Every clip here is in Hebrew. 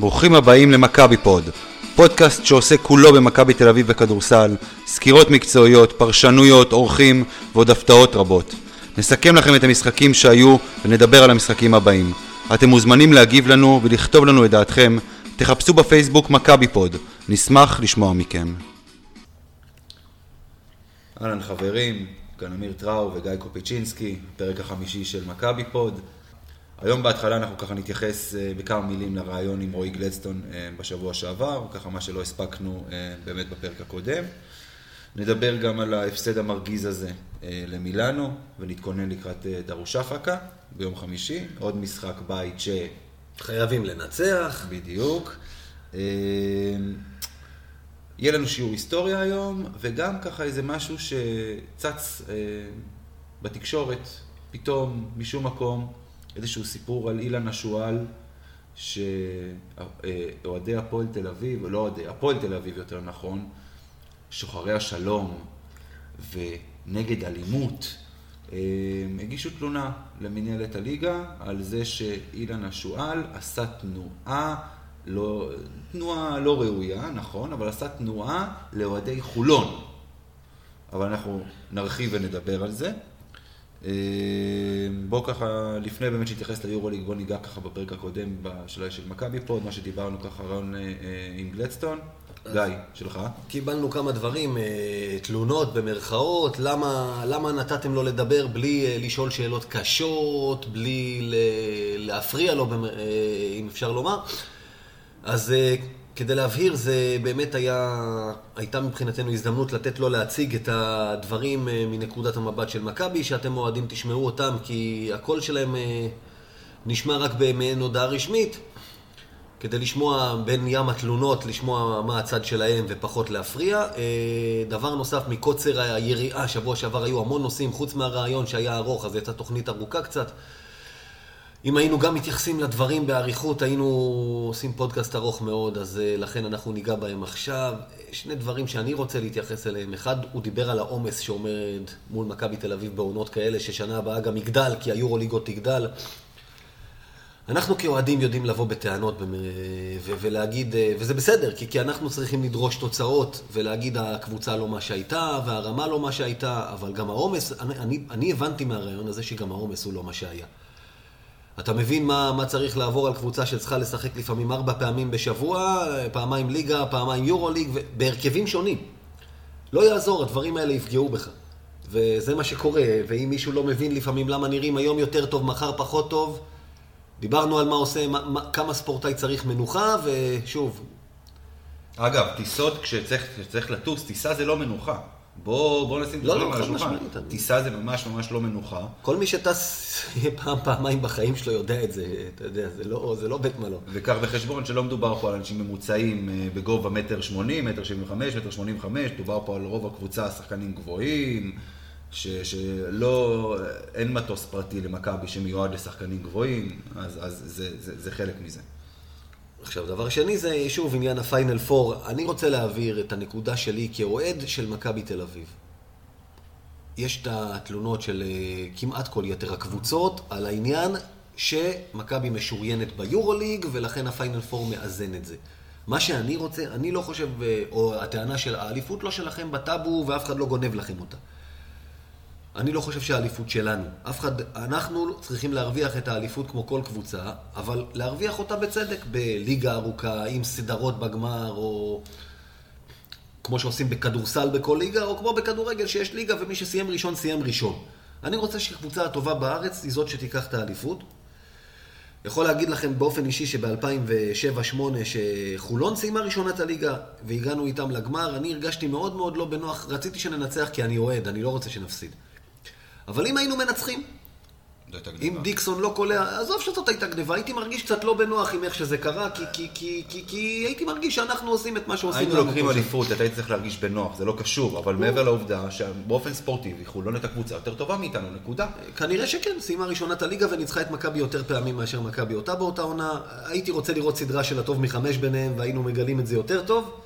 ברוכים הבאים למכבי פוד, פודקאסט שעוסק כולו במכבי תל אביב בכדורסל, סקירות מקצועיות, פרשנויות, אורחים ועוד הפתעות רבות. נסכם לכם את המשחקים שהיו ונדבר על המשחקים הבאים. אתם מוזמנים להגיב לנו ולכתוב לנו את דעתכם, תחפשו בפייסבוק מכבי פוד, נשמח לשמוע מכם. אהלן חברים, כאן אמיר טראו וגיא קופיצ'ינסקי, פרק החמישי של מכבי פוד. היום בהתחלה אנחנו ככה נתייחס אה, בכמה מילים לרעיון עם רועי גלדסטון אה, בשבוע שעבר, ככה מה שלא הספקנו אה, באמת בפרק הקודם. נדבר גם על ההפסד המרגיז הזה למילאנו, ונתכונן לקראת דרושפקה ביום חמישי, עוד משחק בית ש... חייבים לנצח. בדיוק. יהיה לנו שיעור היסטוריה היום, וגם ככה איזה משהו שצץ בתקשורת, פתאום, משום מקום, איזשהו סיפור על אילן השועל, שאוהדי הפועל תל אביב, לא אוהדי, הפועל תל אביב יותר נכון, שוחרי השלום ונגד אלימות, הגישו תלונה למנהלת הליגה על זה שאילן השועל עשה תנועה לא, תנועה לא ראויה, נכון, אבל עשה תנועה לאוהדי חולון. אבל אנחנו נרחיב ונדבר על זה. אה, בואו ככה, לפני באמת שנתייחס ליורוליג, בואו ניגע ככה בפרק הקודם של, של מכבי פה, מה שדיברנו ככה רעיון אה, עם גלדסטון. גיא, שלך. קיבלנו כמה דברים, אה, תלונות במרכאות, למה, למה נתתם לו לדבר בלי לשאול שאלות קשות, בלי להפריע לו, אם אפשר לומר. אז כדי להבהיר, זה באמת היה, הייתה מבחינתנו הזדמנות לתת לו להציג את הדברים אה, מנקודת המבט של מכבי, שאתם אוהדים תשמעו אותם, כי הקול שלהם אה, נשמע רק במעין הודעה רשמית, כדי לשמוע בין ים התלונות, לשמוע מה הצד שלהם ופחות להפריע. אה, דבר נוסף, מקוצר היריעה, שבוע שעבר היו המון נושאים, חוץ מהרעיון שהיה ארוך, אז הייתה תוכנית ארוכה קצת. אם היינו גם מתייחסים לדברים באריכות, היינו עושים פודקאסט ארוך מאוד, אז uh, לכן אנחנו ניגע בהם עכשיו. שני דברים שאני רוצה להתייחס אליהם. אחד, הוא דיבר על העומס שעומד מול מכבי תל אביב בעונות כאלה, ששנה הבאה גם יגדל, כי היורו ליגות תגדל. אנחנו כאוהדים יודעים לבוא בטענות ולהגיד, אה, וזה בסדר, כי אנחנו צריכים לדרוש תוצאות ולהגיד הקבוצה לא מה שהייתה והרמה לא מה שהייתה, אבל גם העומס, אני, אני, אני הבנתי מהרעיון הזה שגם העומס הוא לא מה שהיה. אתה מבין מה, מה צריך לעבור על קבוצה שצריכה לשחק לפעמים ארבע פעמים בשבוע, פעמיים ליגה, פעמיים יורו ליג, בהרכבים שונים. לא יעזור, הדברים האלה יפגעו בך. וזה מה שקורה, ואם מישהו לא מבין לפעמים למה נראים היום יותר טוב, מחר פחות טוב, דיברנו על מה עושה, מה, מה, כמה ספורטאי צריך מנוחה, ושוב. אגב, טיסות, כשצריך, כשצריך לטוס, טיסה זה לא מנוחה. בוא, בוא נשים לא, דברים לא, על השולחן. טיסה זה ממש ממש לא מנוחה. כל מי שטס פעם, פעמיים בחיים שלו יודע את זה, אתה יודע, זה לא, זה לא בית מלון. וקח בחשבון שלא מדובר פה על אנשים ממוצעים אה, בגובה מטר שמונים, מטר שבעים וחמש, מטר שמונים וחמש, מדובר פה על רוב הקבוצה שחקנים גבוהים, ש, שלא, אין מטוס פרטי למכבי שמיועד לשחקנים גבוהים, אז, אז זה, זה, זה חלק מזה. עכשיו, דבר שני זה שוב עניין הפיינל פור. אני רוצה להעביר את הנקודה שלי כאוהד של מכבי תל אביב. יש את התלונות של אה, כמעט כל יתר הקבוצות על העניין שמכבי משוריינת ביורוליג ולכן הפיינל פור מאזן את זה. מה שאני רוצה, אני לא חושב, אה, או הטענה של האליפות לא שלכם בטאבו ואף אחד לא גונב לכם אותה. אני לא חושב שהאליפות שלנו. אף אחד, אנחנו צריכים להרוויח את האליפות כמו כל קבוצה, אבל להרוויח אותה בצדק, בליגה ארוכה, עם סדרות בגמר, או כמו שעושים בכדורסל בכל ליגה, או כמו בכדורגל שיש ליגה ומי שסיים ראשון סיים ראשון. אני רוצה שהקבוצה הטובה בארץ היא זאת שתיקח את האליפות. יכול להגיד לכם באופן אישי שב-2007-2008, שחולון סיימה ראשונת הליגה והגענו איתם לגמר, אני הרגשתי מאוד מאוד לא בנוח, רציתי שננצח כי אני אוהד, אני לא רוצה שנפסיד. אבל אם היינו מנצחים, אם דיקסון לא קולע, עזוב שזאת הייתה גניבה, הייתי מרגיש קצת לא בנוח עם איך שזה קרה, כי, כי, כי, כי, כי הייתי מרגיש שאנחנו עושים את מה שעושים היינו לוקחים אליפות, אתה היית צריך להרגיש בנוח, זה לא קשור, אבל מעבר לעובדה שבאופן ספורטיבי חולון את הקבוצה יותר טובה מאיתנו, נקודה. כנראה שכן, סיימה ראשונת הליגה וניצחה את מכבי יותר פעמים מאשר מכבי אותה באותה עונה. הייתי רוצה לראות סדרה של הטוב מחמש ביניהם, והיינו מגלים את זה יותר טוב.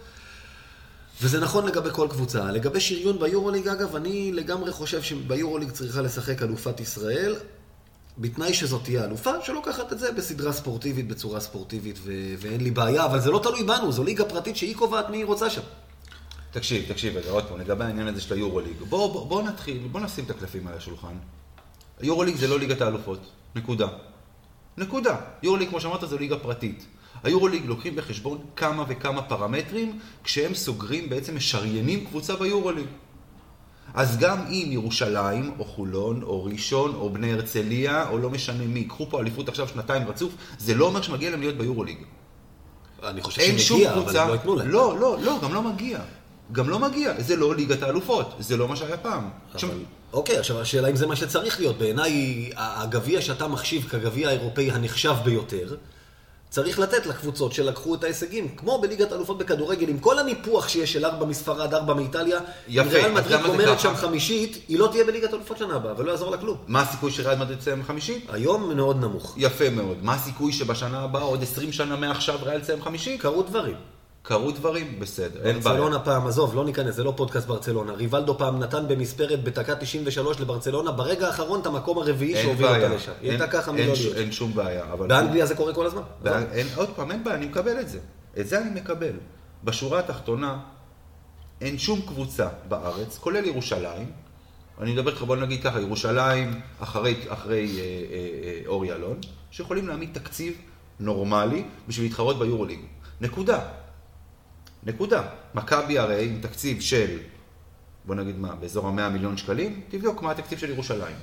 וזה נכון לגבי כל קבוצה. לגבי שריון ביורוליג, אגב, אני לגמרי חושב שביורוליג צריכה לשחק אלופת ישראל. בתנאי שזאת תהיה אלופה, שלוקחת את זה בסדרה ספורטיבית, בצורה ספורטיבית, ו- ואין לי בעיה, אבל זה לא תלוי בנו, זו ליגה פרטית שהיא קובעת מי היא רוצה שם. תקשיב, תקשיב רגע, עוד פעם, לגבי העניין הזה של היורוליג. בוא, בוא, בוא נתחיל, בוא נשים את הקלפים על השולחן. היורוליג זה לא ליגת האלופות, נקודה. נקודה. יורוליג, כמו שאמרת, זו ליגה פרטית. היורוליג לוקחים בחשבון כמה וכמה פרמטרים, כשהם סוגרים, בעצם משריינים קבוצה ביורוליג. אז גם אם ירושלים, או חולון, או ראשון, או בני הרצליה, או לא משנה מי, ייקחו פה אליפות עכשיו שנתיים רצוף, זה לא אומר שמגיע להם להיות ביורוליג. אני חושב שמגיע, אבל הם לא ייתנו להם. לא, לא, לא, גם לא מגיע. גם לא מגיע, זה לא ליגת האלופות, זה לא מה שהיה פעם. אוקיי, עכשיו השאלה אם זה מה שצריך להיות. בעיניי, הגביע שאתה מחשיב כגביע האירופאי הנחשב ביותר, צריך לתת לקבוצות שלקחו את ההישגים, כמו בליגת האלופות בכדורגל, עם כל הניפוח שיש של ארבע מספרד, ארבע מאיטליה, יפה, אם ריאל מדריד גומרת? שם חמישית, היא לא תהיה בליגת האלופות שנה הבאה, ולא יעזור לה כלום. מה הסיכוי שריאל מדריד תסיים חמישית? היום מאוד נמוך. יפה מאוד. מה הסיכוי שבשנה הבאה, עוד 20 שנה מעכשיו, ריאל תסיים חמישית? קרו דברים. קרו דברים, בסדר, אין בעיה. ברצלונה פעם, עזוב, לא ניכנס, זה לא פודקאסט ברצלונה. ריבלדו פעם נתן במספרת בדקה 93 לברצלונה, ברגע האחרון את המקום הרביעי שהוביל בעיה. אותה לשם. היא הייתה ככה מלא ש-. אין שום בעיה. באנגליה זה קורה כל הזמן. אין, עוד פעם, אין בעיה, אני מקבל את זה. את זה אני מקבל. בשורה התחתונה, אין שום קבוצה בארץ, כולל ירושלים, אני מדבר איתך, בוא נגיד ככה, ירושלים אחרי, אחרי אה, אה, אה, אור ילון, שיכולים להעמיד תקציב נורמלי בשביל להתחרות ביורוליג. נקודה. נקודה. מכבי הרי עם תקציב של, בוא נגיד מה, באזור ה-100 מיליון שקלים, תבדוק מה התקציב של ירושלים.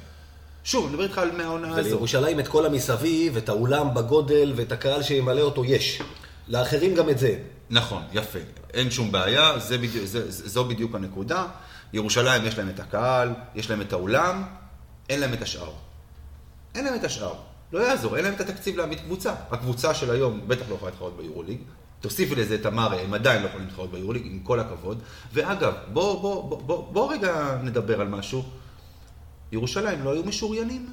שוב, אני מדבר איתך על מהעונה הזו. ולירושלים את כל המסביב, את האולם בגודל, ואת הקהל שימלא אותו יש. לאחרים גם את זה. נכון, יפה. אין שום בעיה, זה בדיוק, זה, זה- זו בדיוק הנקודה. ירושלים יש להם את הקהל, יש להם את האולם, אין להם את השאר. אין להם את השאר. לא יעזור, אין להם את התקציב להעמיד קבוצה. הקבוצה של היום בטח לא יכולה להתחרות ביורוליג. תוסיפי לזה את המארה, הם עדיין לא יכולים להתחרות ביורוליג, עם כל הכבוד. ואגב, בוא, בוא, בוא, בוא, בוא רגע נדבר על משהו. ירושלים לא היו משוריינים?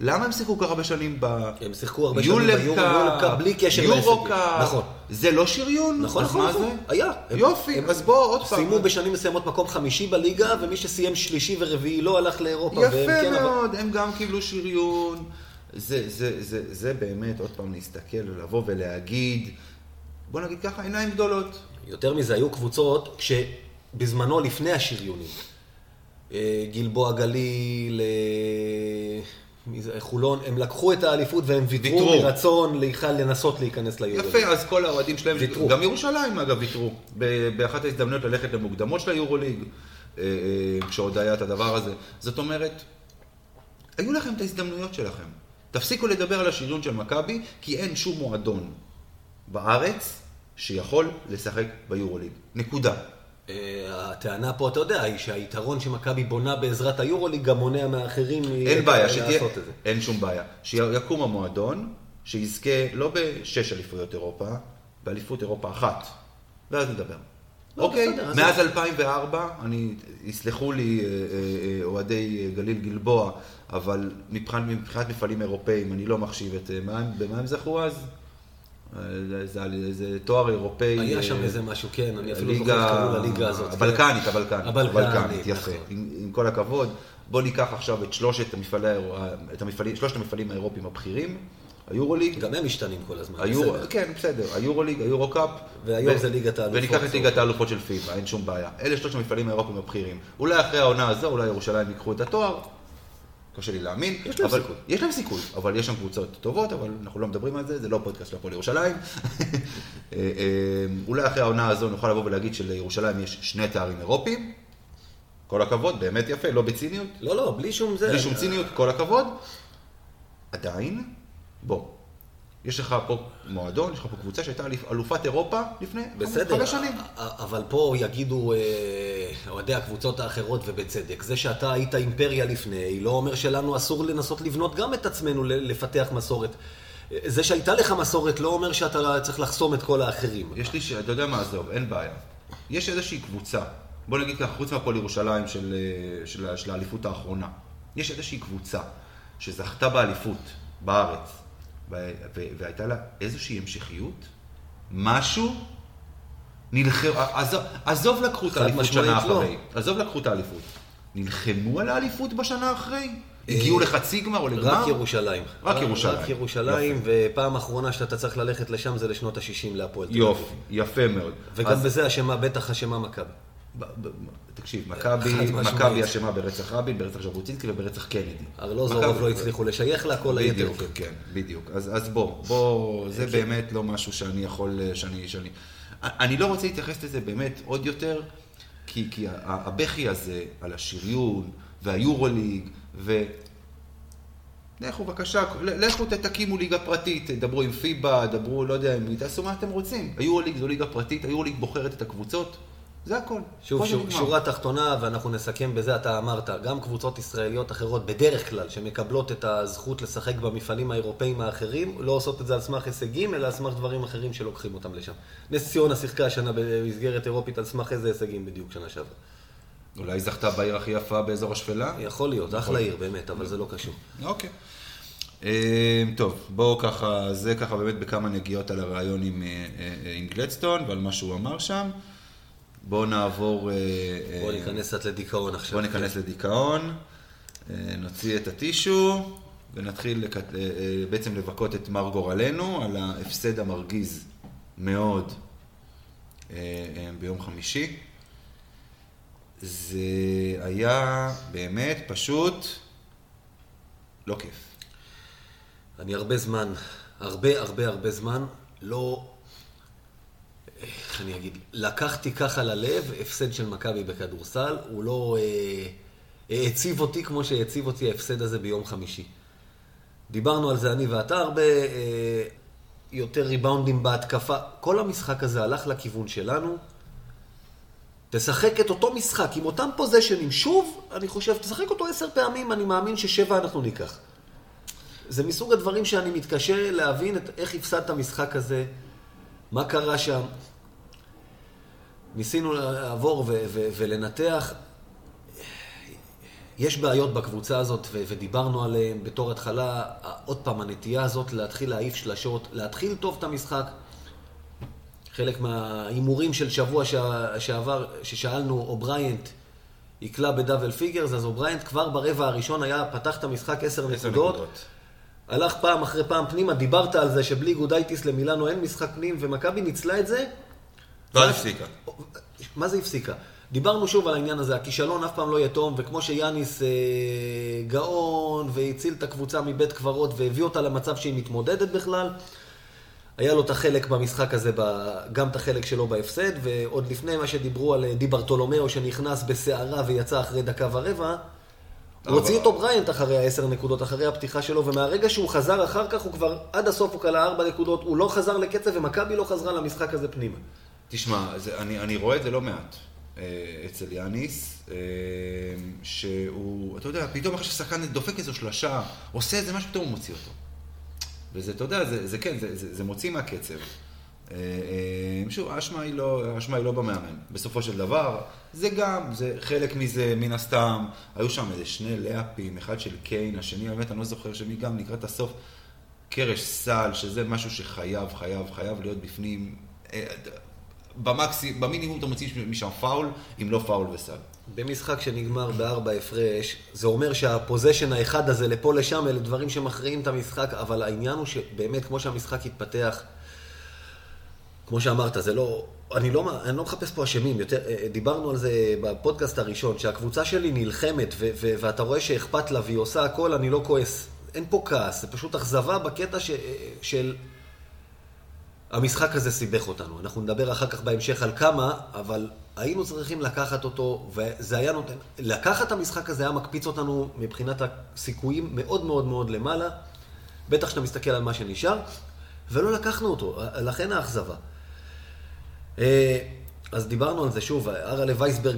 למה הם שיחקו ככה הרבה שנים ב... הם שיחקו הרבה שנים ביורו, יורוקאפ, בלי קשר להישגים. יורוקאפ. נכון. זה לא שריון? נכון, נכון, מה נכון. זה? היה. יופי, אז בוא עוד פעם. סיימו בשנים מסוימות מקום חמישי בליגה, ומי שסיים שלישי ורביעי לא הלך לאירופה. יפה כן, מאוד, הם גם קיבלו שריון. זה, זה, זה, זה באמת, עוד פעם, להסתכל ולבוא ולהגיד, בוא נגיד ככה, עיניים גדולות. יותר מזה, היו קבוצות שבזמנו לפני השריונים, אה, גלבוע גליל, אה, חולון, הם לקחו את האליפות והם ויתרו. מרצון לנסות להיכנס ליורו. יפה, אז כל האוהדים שלהם, ויתרו. גם ירושלים אגב ויתרו, באחת ההזדמנויות ללכת למוקדמות של היורוליג, אה, כשעוד היה את הדבר הזה. זאת אומרת, היו לכם את ההזדמנויות שלכם. תפסיקו לדבר על השריון של מכבי, כי אין שום מועדון בארץ שיכול לשחק ביורוליג. נקודה. אה, הטענה פה, אתה יודע, היא שהיתרון שמכבי בונה בעזרת היורוליג גם מונע מאחרים אין בעיה, לעשות שתהיה, את זה. אין שום בעיה. שיקום המועדון, שיזכה לא בשש אליפויות אירופה, באליפות אירופה אחת. ואז נדבר. לא, אוקיי, מאז 2004, אני, יסלחו לי אה, אה, אה, אוהדי גליל גלבוע, אבל מבחינת, מפעלים אירופאים, אני לא מחשיב את... במה הם זכו אז? זה, זה, זה תואר אירופאי. היה שם איזה משהו, כן, אני אפילו לא זוכר קראו לליגה הזאת. כן. הבלקנית, הבלקנית. הבלקנית, יפה. נכון. עם, עם כל הכבוד, בוא ניקח עכשיו את שלושת המפעלים האירופיים הבכירים, היורוליג, גם הם משתנים כל הזמן, היורו, בסדר. כן, בסדר, היורוליג, היורו-קאפ. והיום זה ליגת האלופות. וניקח את ליגת האלופות של פיבה, אין שום בעיה. אלה שלושת המפעלים האירופיים הבכירים. אולי אחרי העונה הזו, אולי ירושלים ייקחו את התואר. קשה לי להאמין. יש להם אבל- סיכוי. יש להם סיכוי, אבל יש שם קבוצות טובות, אבל אנחנו לא מדברים על זה, זה לא פודקאסט של הפועל ירושלים. אה, אה, אולי אחרי העונה הזו נוכל לבוא ולהגיד שלירושלים יש שני תארים אירופיים. כל הכבוד, באמת יפה, לא בציניות. לא, לא, בלי שום זה. בלי שום ציניות, כל הכבוד. עדיין, בוא, יש לך פה מועדון, יש לך פה קבוצה שהייתה אלופ- אלופת אירופה לפני בסדר, חמש שנים. א- אבל פה יגידו אה, אוהדי הקבוצות האחרות, ובצדק, זה שאתה היית אימפריה לפני, לא אומר שלנו אסור לנסות לבנות גם את עצמנו, לפתח מסורת. אה, זה שהייתה לך מסורת לא אומר שאתה צריך לחסום את כל האחרים. יש לי, ש... אתה יודע מה, עזוב, אין בעיה. יש איזושהי קבוצה, בוא נגיד ככה, חוץ מהפועל ירושלים של, אה, של, של האליפות האחרונה, יש איזושהי קבוצה שזכתה באליפות בארץ. והייתה לה איזושהי המשכיות, משהו, נלחם, עזוב, עזוב לקחו את האליפות שנה לא. אחרי, עזוב לקחו את האליפות. נלחמו על האליפות בשנה אחרי? הגיעו לחצי גמר או לגמר? רק ירושלים. רק ירושלים. רק ירושלים, ופעם אחרונה שאתה צריך ללכת לשם זה לשנות ה-60 להפועל תל אביב. יופי, יפה מאוד. וגם בזה אשמה, בטח אשמה מכבי. תקשיב, מכבי אשמה ברצח רבין, ברצח ז'בוטינסקי וברצח קנדי. ארלוזורוב מכבי- לא הצליחו לשייך לה, כל היתר בדיוק, כן. כן, בדיוק. אז, בוא, בוא, זה באמת לא משהו שאני יכול, שאני, שאני... אני לא רוצה להתייחס לזה באמת עוד יותר, כי, הבכי הזה על השריון והיורוליג, ו... לכו בבקשה, לכו תקימו ליגה פרטית, דברו עם פיבה, דברו, לא יודע, תעשו מה אתם רוצים. היורוליג זו ליגה פרטית, היורוליג בוחרת את הקבוצות, זה הכל. שוב, נגמר. שורה תחתונה, ואנחנו נסכם בזה, אתה אמרת, גם קבוצות ישראליות אחרות, בדרך כלל, שמקבלות את הזכות לשחק במפעלים האירופאים האחרים, לא עושות את זה על סמך הישגים, אלא על סמך דברים אחרים שלוקחים אותם לשם. נס ציונה שיחקה השנה במסגרת אירופית על סמך איזה הישגים בדיוק שנה שעברה. אולי זכתה בעיר הכי יפה באזור השפלה? יכול להיות, אחלה עיר באמת, אבל זה לא קשור. אוקיי. אה, טוב, בואו ככה, זה ככה באמת בכמה נגיעות על הרעיון עם, אה, אה, עם גלדסטון ועל מה שהוא אמר שם. בואו נעבור... אה, אה, ניכנס קצת לדיכאון עכשיו. בואו ניכנס לדיכאון, אה, נוציא את הטישו ונתחיל לק- בעצם לבכות את מר גורלנו על ההפסד המרגיז מאוד ביום חמישי. זה היה באמת פשוט לא כיף. אני הרבה זמן, הרבה הרבה הרבה זמן, לא... איך אני אגיד? לקחתי ככה ללב הפסד של מכבי בכדורסל, הוא לא אה, העציב אותי כמו שהעציב אותי ההפסד הזה ביום חמישי. דיברנו על זה אני ואתה הרבה, אה, יותר ריבאונדים בהתקפה. כל המשחק הזה הלך לכיוון שלנו. תשחק את אותו משחק עם אותם פוזיישנים. שוב, אני חושב, תשחק אותו עשר פעמים, אני מאמין ששבע אנחנו ניקח. זה מסוג הדברים שאני מתקשה להבין את, איך הפסדת משחק הזה, מה קרה שם. ניסינו לעבור ו- ו- ולנתח. יש בעיות בקבוצה הזאת, ו- ודיברנו עליהן בתור התחלה. עוד פעם, הנטייה הזאת להתחיל להעיף שלשות, להתחיל טוב את המשחק. חלק מההימורים של שבוע שה- שעבר, ששאלנו, אובריינט יקלע ב double figures, אז אובריינט כבר ברבע הראשון היה, פתח את המשחק עשר נקודות. נקודות. הלך פעם אחרי פעם פנימה, דיברת על זה שבלי גודייטיס למילאנו אין משחק פנים, ומכבי ניצלה את זה. ואז הפסיקה. מה זה הפסיקה? דיברנו שוב על העניין הזה, הכישלון אף פעם לא יתום, וכמו שיאניס אה, גאון והציל את הקבוצה מבית קברות והביא אותה למצב שהיא מתמודדת בכלל, היה לו את החלק במשחק הזה, גם את החלק שלו בהפסד, ועוד לפני מה שדיברו על אה, די ברטולומיאו שנכנס בסערה ויצא אחרי דקה ורבע, הוציא את אובריינט אחרי העשר נקודות, אחרי הפתיחה שלו, ומהרגע שהוא חזר אחר כך, הוא כבר עד הסוף הוא קלע ארבע נקודות, הוא לא חזר לקצב, ומכבי לא חזרה למשחק הזה פנימה. תשמע, זה, אני, אני רואה את זה לא מעט אה, אצל יאניס, אה, שהוא, אתה יודע, פתאום אחרי ששחקן דופק איזו שלושה, עושה איזה משהו, פתאום הוא מוציא אותו. וזה, אתה יודע, זה, זה כן, זה, זה, זה מוציא מהקצב. אה, אה, שוב, האשמה היא לא, היא לא במאמן. בסופו של דבר, זה גם, זה חלק מזה, מן הסתם. היו שם איזה שני לאפים, אחד של קיין, השני, באמת, אני לא זוכר שמי גם לקראת הסוף. קרש סל, שזה משהו שחייב, חייב, חייב להיות בפנים. אה, במקסי, במינימום אתה מוציא משם פאול, אם לא פאול וסל. במשחק שנגמר בארבע הפרש, זה אומר שהפוזיישן האחד הזה לפה לשם, אלה דברים שמכריעים את המשחק, אבל העניין הוא שבאמת, כמו שהמשחק התפתח, כמו שאמרת, זה לא... אני לא, אני לא מחפש פה אשמים, יותר, אה, דיברנו על זה בפודקאסט הראשון, שהקבוצה שלי נלחמת ו, ו, ואתה רואה שאכפת לה והיא עושה הכל, אני לא כועס. אין פה כעס, זה פשוט אכזבה בקטע ש, של... המשחק הזה סיבך אותנו. אנחנו נדבר אחר כך בהמשך על כמה, אבל היינו צריכים לקחת אותו, וזה היה נותן... לקחת את המשחק הזה היה מקפיץ אותנו מבחינת הסיכויים מאוד מאוד מאוד למעלה, בטח כשאתה מסתכל על מה שנשאר, ולא לקחנו אותו, לכן האכזבה. אה, אז דיברנו על זה שוב, אראלה וייסברג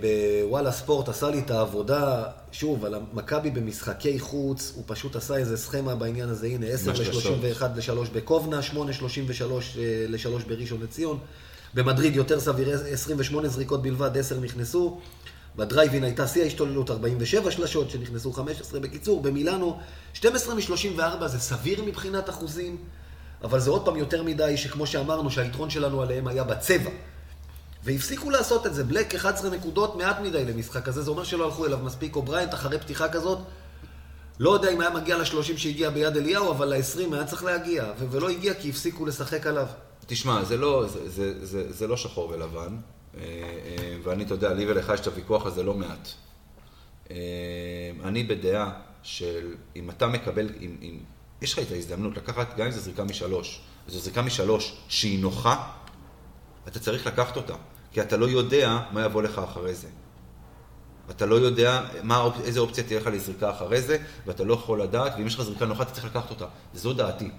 בוואלה ספורט עשה לי את העבודה, שוב, על המכבי במשחקי חוץ, הוא פשוט עשה איזה סכמה בעניין הזה, הנה 10 השלשות. ל-31 ל-3 בקובנה, 8-33 ל-3 בראשון לציון. במדריד יותר סביר, 28 זריקות בלבד, 10 נכנסו. בדרייב אין הייתה שיא ההשתוללות, 47 שלשות שנכנסו 15. בקיצור, במילאנו, 12 מ-34 זה סביר מבחינת אחוזים, אבל זה עוד פעם יותר מדי, שכמו שאמרנו, שהיתרון שלנו עליהם היה בצבע. והפסיקו לעשות את זה. בלק 11 נקודות, מעט מדי למשחק הזה, זה אומר שלא הלכו אליו מספיק. אובריינט אחרי פתיחה כזאת, לא יודע אם היה מגיע ל-30 שהגיע ביד אליהו, אבל ל-20 היה צריך להגיע, ו- ולא הגיע כי הפסיקו לשחק עליו. תשמע, זה לא, זה, זה, זה, זה לא שחור ולבן, אה, אה, ואני, אתה יודע, לי ולך יש את הוויכוח הזה לא מעט. אה, אני בדעה של אם אתה מקבל, אם, אם יש לך את ההזדמנות לקחת, גם אם זו זריקה משלוש, וזו זריקה משלוש שהיא נוחה, אתה צריך לקחת אותה, כי אתה לא יודע מה יבוא לך אחרי זה. אתה לא יודע מה, איזה אופציה תהיה לך לזריקה אחרי זה, ואתה לא יכול לדעת, ואם יש לך זריקה נוחה, אתה צריך לקחת אותה. זו דעתי.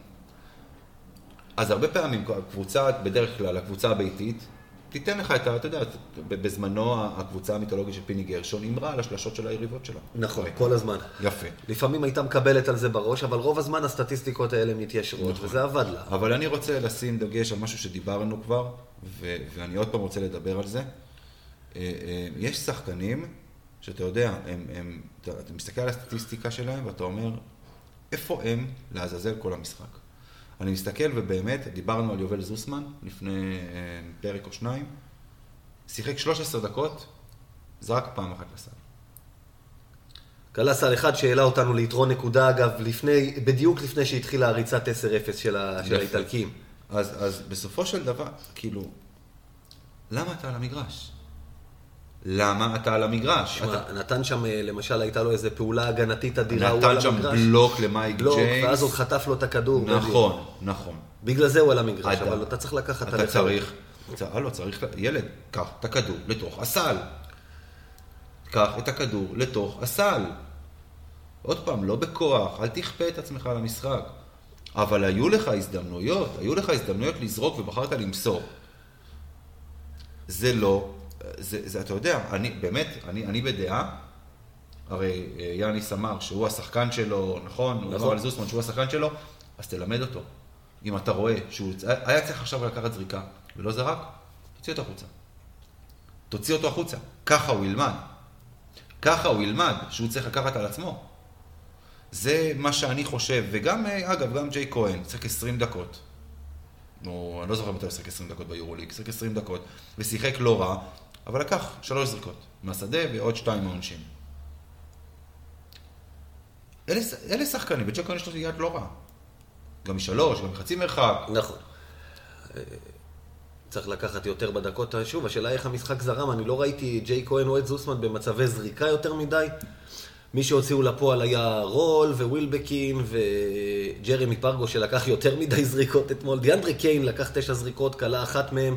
אז הרבה פעמים הקבוצה, בדרך כלל, הקבוצה הביתית, תיתן לך את ה... אתה יודע, בזמנו הקבוצה המיתולוגית של פיני גרשון הימרה על השלשות של היריבות שלה. נכון, כל הזמן. יפה. לפעמים הייתה מקבלת על זה בראש, אבל רוב הזמן הסטטיסטיקות האלה מתיישרות, נכון. וזה עבד לה. אבל אני רוצה לשים דגש על משהו שדיברנו כבר, ו- ואני עוד פעם רוצה לדבר על זה. אה, אה, יש שחקנים שאתה יודע, הם, הם, אתה, אתה מסתכל על הסטטיסטיקה שלהם ואתה אומר, איפה הם לעזאזל כל המשחק? אני מסתכל ובאמת, דיברנו על יובל זוסמן לפני אה, פרק או שניים, שיחק 13 דקות, זרק פעם אחת לסל. על אחד שהעלה אותנו ליתרון נקודה, אגב, לפני, בדיוק לפני שהתחילה הריצת 10-0 של, ה, של. האיטלקים. אז, אז בסופו של דבר, כאילו, למה אתה על המגרש? למה אתה על המגרש? שמע, אתה נתן שם, אה, למשל, הייתה לו איזו פעולה הגנתית אדירה, הוא על נתן שם המגרש. בלוק למייק בלוק, ג'יימס. ואז עוד חטף לו את הכדור. בדיוק. נכון, נכון. בגלל זה הוא על המגרש, אתה- אבל אתה צריך לקחת אתה עליך. צריך, צ- הלו, צריך, ילד, קח את הכדור לתוך הסל. קח את הכדור לתוך הסל. עוד פעם, לא בכוח, אל תכפה את עצמך על המשחק. אבל היו לך הזדמנויות, היו לך הזדמנויות לזרוק ובחרת למסור. זה לא, זה, זה אתה יודע, אני באמת, אני, אני בדעה, הרי אה, יאניס אמר שהוא השחקן שלו, נכון? הוא נכון. אמר על זוסמן שהוא השחקן שלו, אז תלמד אותו. אם אתה רואה שהוא היה צריך עכשיו לקחת זריקה ולא זרק, תוציא אותו החוצה. תוציא אותו החוצה. ככה הוא ילמד. ככה הוא ילמד שהוא צריך לקחת על עצמו. זה מה שאני חושב, וגם, אה, אגב, גם ג'יי כהן, צריך 20 דקות. נו, אני לא זוכר מתי הוא שיחק 20 דקות ביורוליג, שיחק 20 דקות, ושיחק לא רע, אבל לקח שלוש זריקות מהשדה ועוד שתיים מהעונשין. אלה, אלה שחקנים, כהן יש לו יד לא רעה. גם משלוש, גם מחצי מרחק. נכון. אה, צריך לקחת יותר בדקות. שוב, השאלה איך המשחק זרם, אני לא ראיתי ג'יי כהן או את זוסמן במצבי זריקה יותר מדי. מי שהוציאו לפועל היה רול ווילבקין וג'רמי פרגו שלקח יותר מדי זריקות אתמול. דיאנדרי קיין לקח תשע זריקות, כלה אחת מהם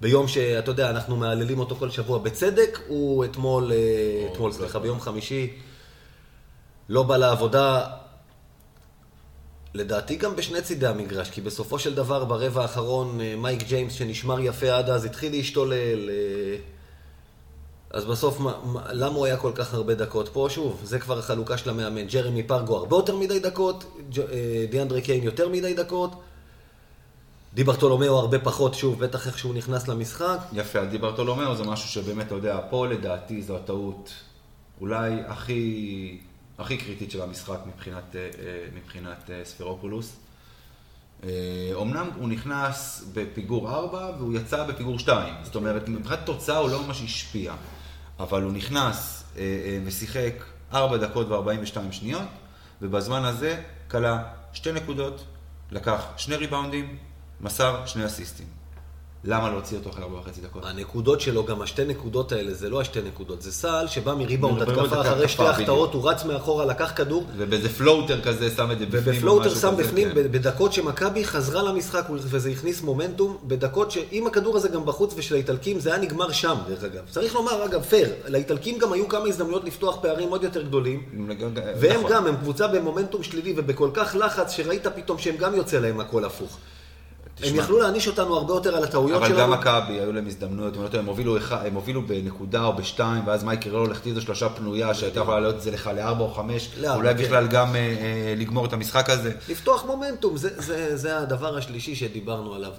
ביום שאתה יודע, אנחנו מהללים אותו כל שבוע בצדק. הוא אתמול, אה, אתמול, סליחה, ביום חמישי, לא בא לעבודה, לדעתי גם בשני צידי המגרש, כי בסופו של דבר ברבע האחרון אה, מייק ג'יימס שנשמר יפה עד אז התחיל להשתולל. אה, אז בסוף, מה, מה, למה הוא היה כל כך הרבה דקות? פה שוב, זה כבר החלוקה של המאמן. ג'רמי פרגו הרבה יותר מדי דקות, דיאנדרי קיין יותר מדי דקות, די ברטולומיאו הרבה פחות, שוב, בטח איך שהוא נכנס למשחק. יפה, על דיברטולומיאו זה משהו שבאמת, אתה יודע, פה לדעתי זו הטעות אולי הכי, הכי קריטית של המשחק מבחינת, אה, אה, מבחינת אה, ספירופולוס. אמנם הוא נכנס בפיגור 4 והוא יצא בפיגור 2, זאת אומרת, מבחינת תוצאה הוא לא ממש השפיע, אבל הוא נכנס ושיחק 4 דקות ו-42 שניות, ובזמן הזה כלה שתי נקודות, לקח שני ריבאונדים, מסר שני אסיסטים. למה להוציא אותו אחרי 4 וחצי דקות? הנקודות שלו, גם השתי נקודות האלה, זה לא השתי נקודות, זה סל שבא מריבאונד התקפה אחרי שתי. החטאות, הוא רץ מאחורה, לקח כדור, ובאיזה floater כזה שם את זה בפנים. וב floater שם בפנים, כן. בדקות שמכבי חזרה למשחק וזה הכניס מומנטום, בדקות שאם הכדור הזה גם בחוץ ושל האיטלקים, זה היה נגמר שם, דרך אגב. צריך לומר, אגב, פייר, לאיטלקים גם היו כמה הזדמנויות לפתוח פערים עוד יותר גדולים, והם נכון. גם, הם קבוצה במומנטום שלילי ובכל כך לחץ, שראית פתאום שהם גם יוצא להם הכל הפוך. הם תשמע. יכלו להעניש אותנו הרבה יותר על הטעויות אבל שלנו. גם מכבי, היו להם הזדמנויות, הם, לא הם, הובילו הם בנקודה או בשתיים, ואז מייק רלו החטיא איזו שלושה פנויה, שהייתה יכולה לעלות את זה לך לארבע או חמש, אולי כן. בכלל גם אה, אה, לגמור את המשחק הזה. לפתוח מומנטום, זה, זה, זה הדבר השלישי שדיברנו עליו.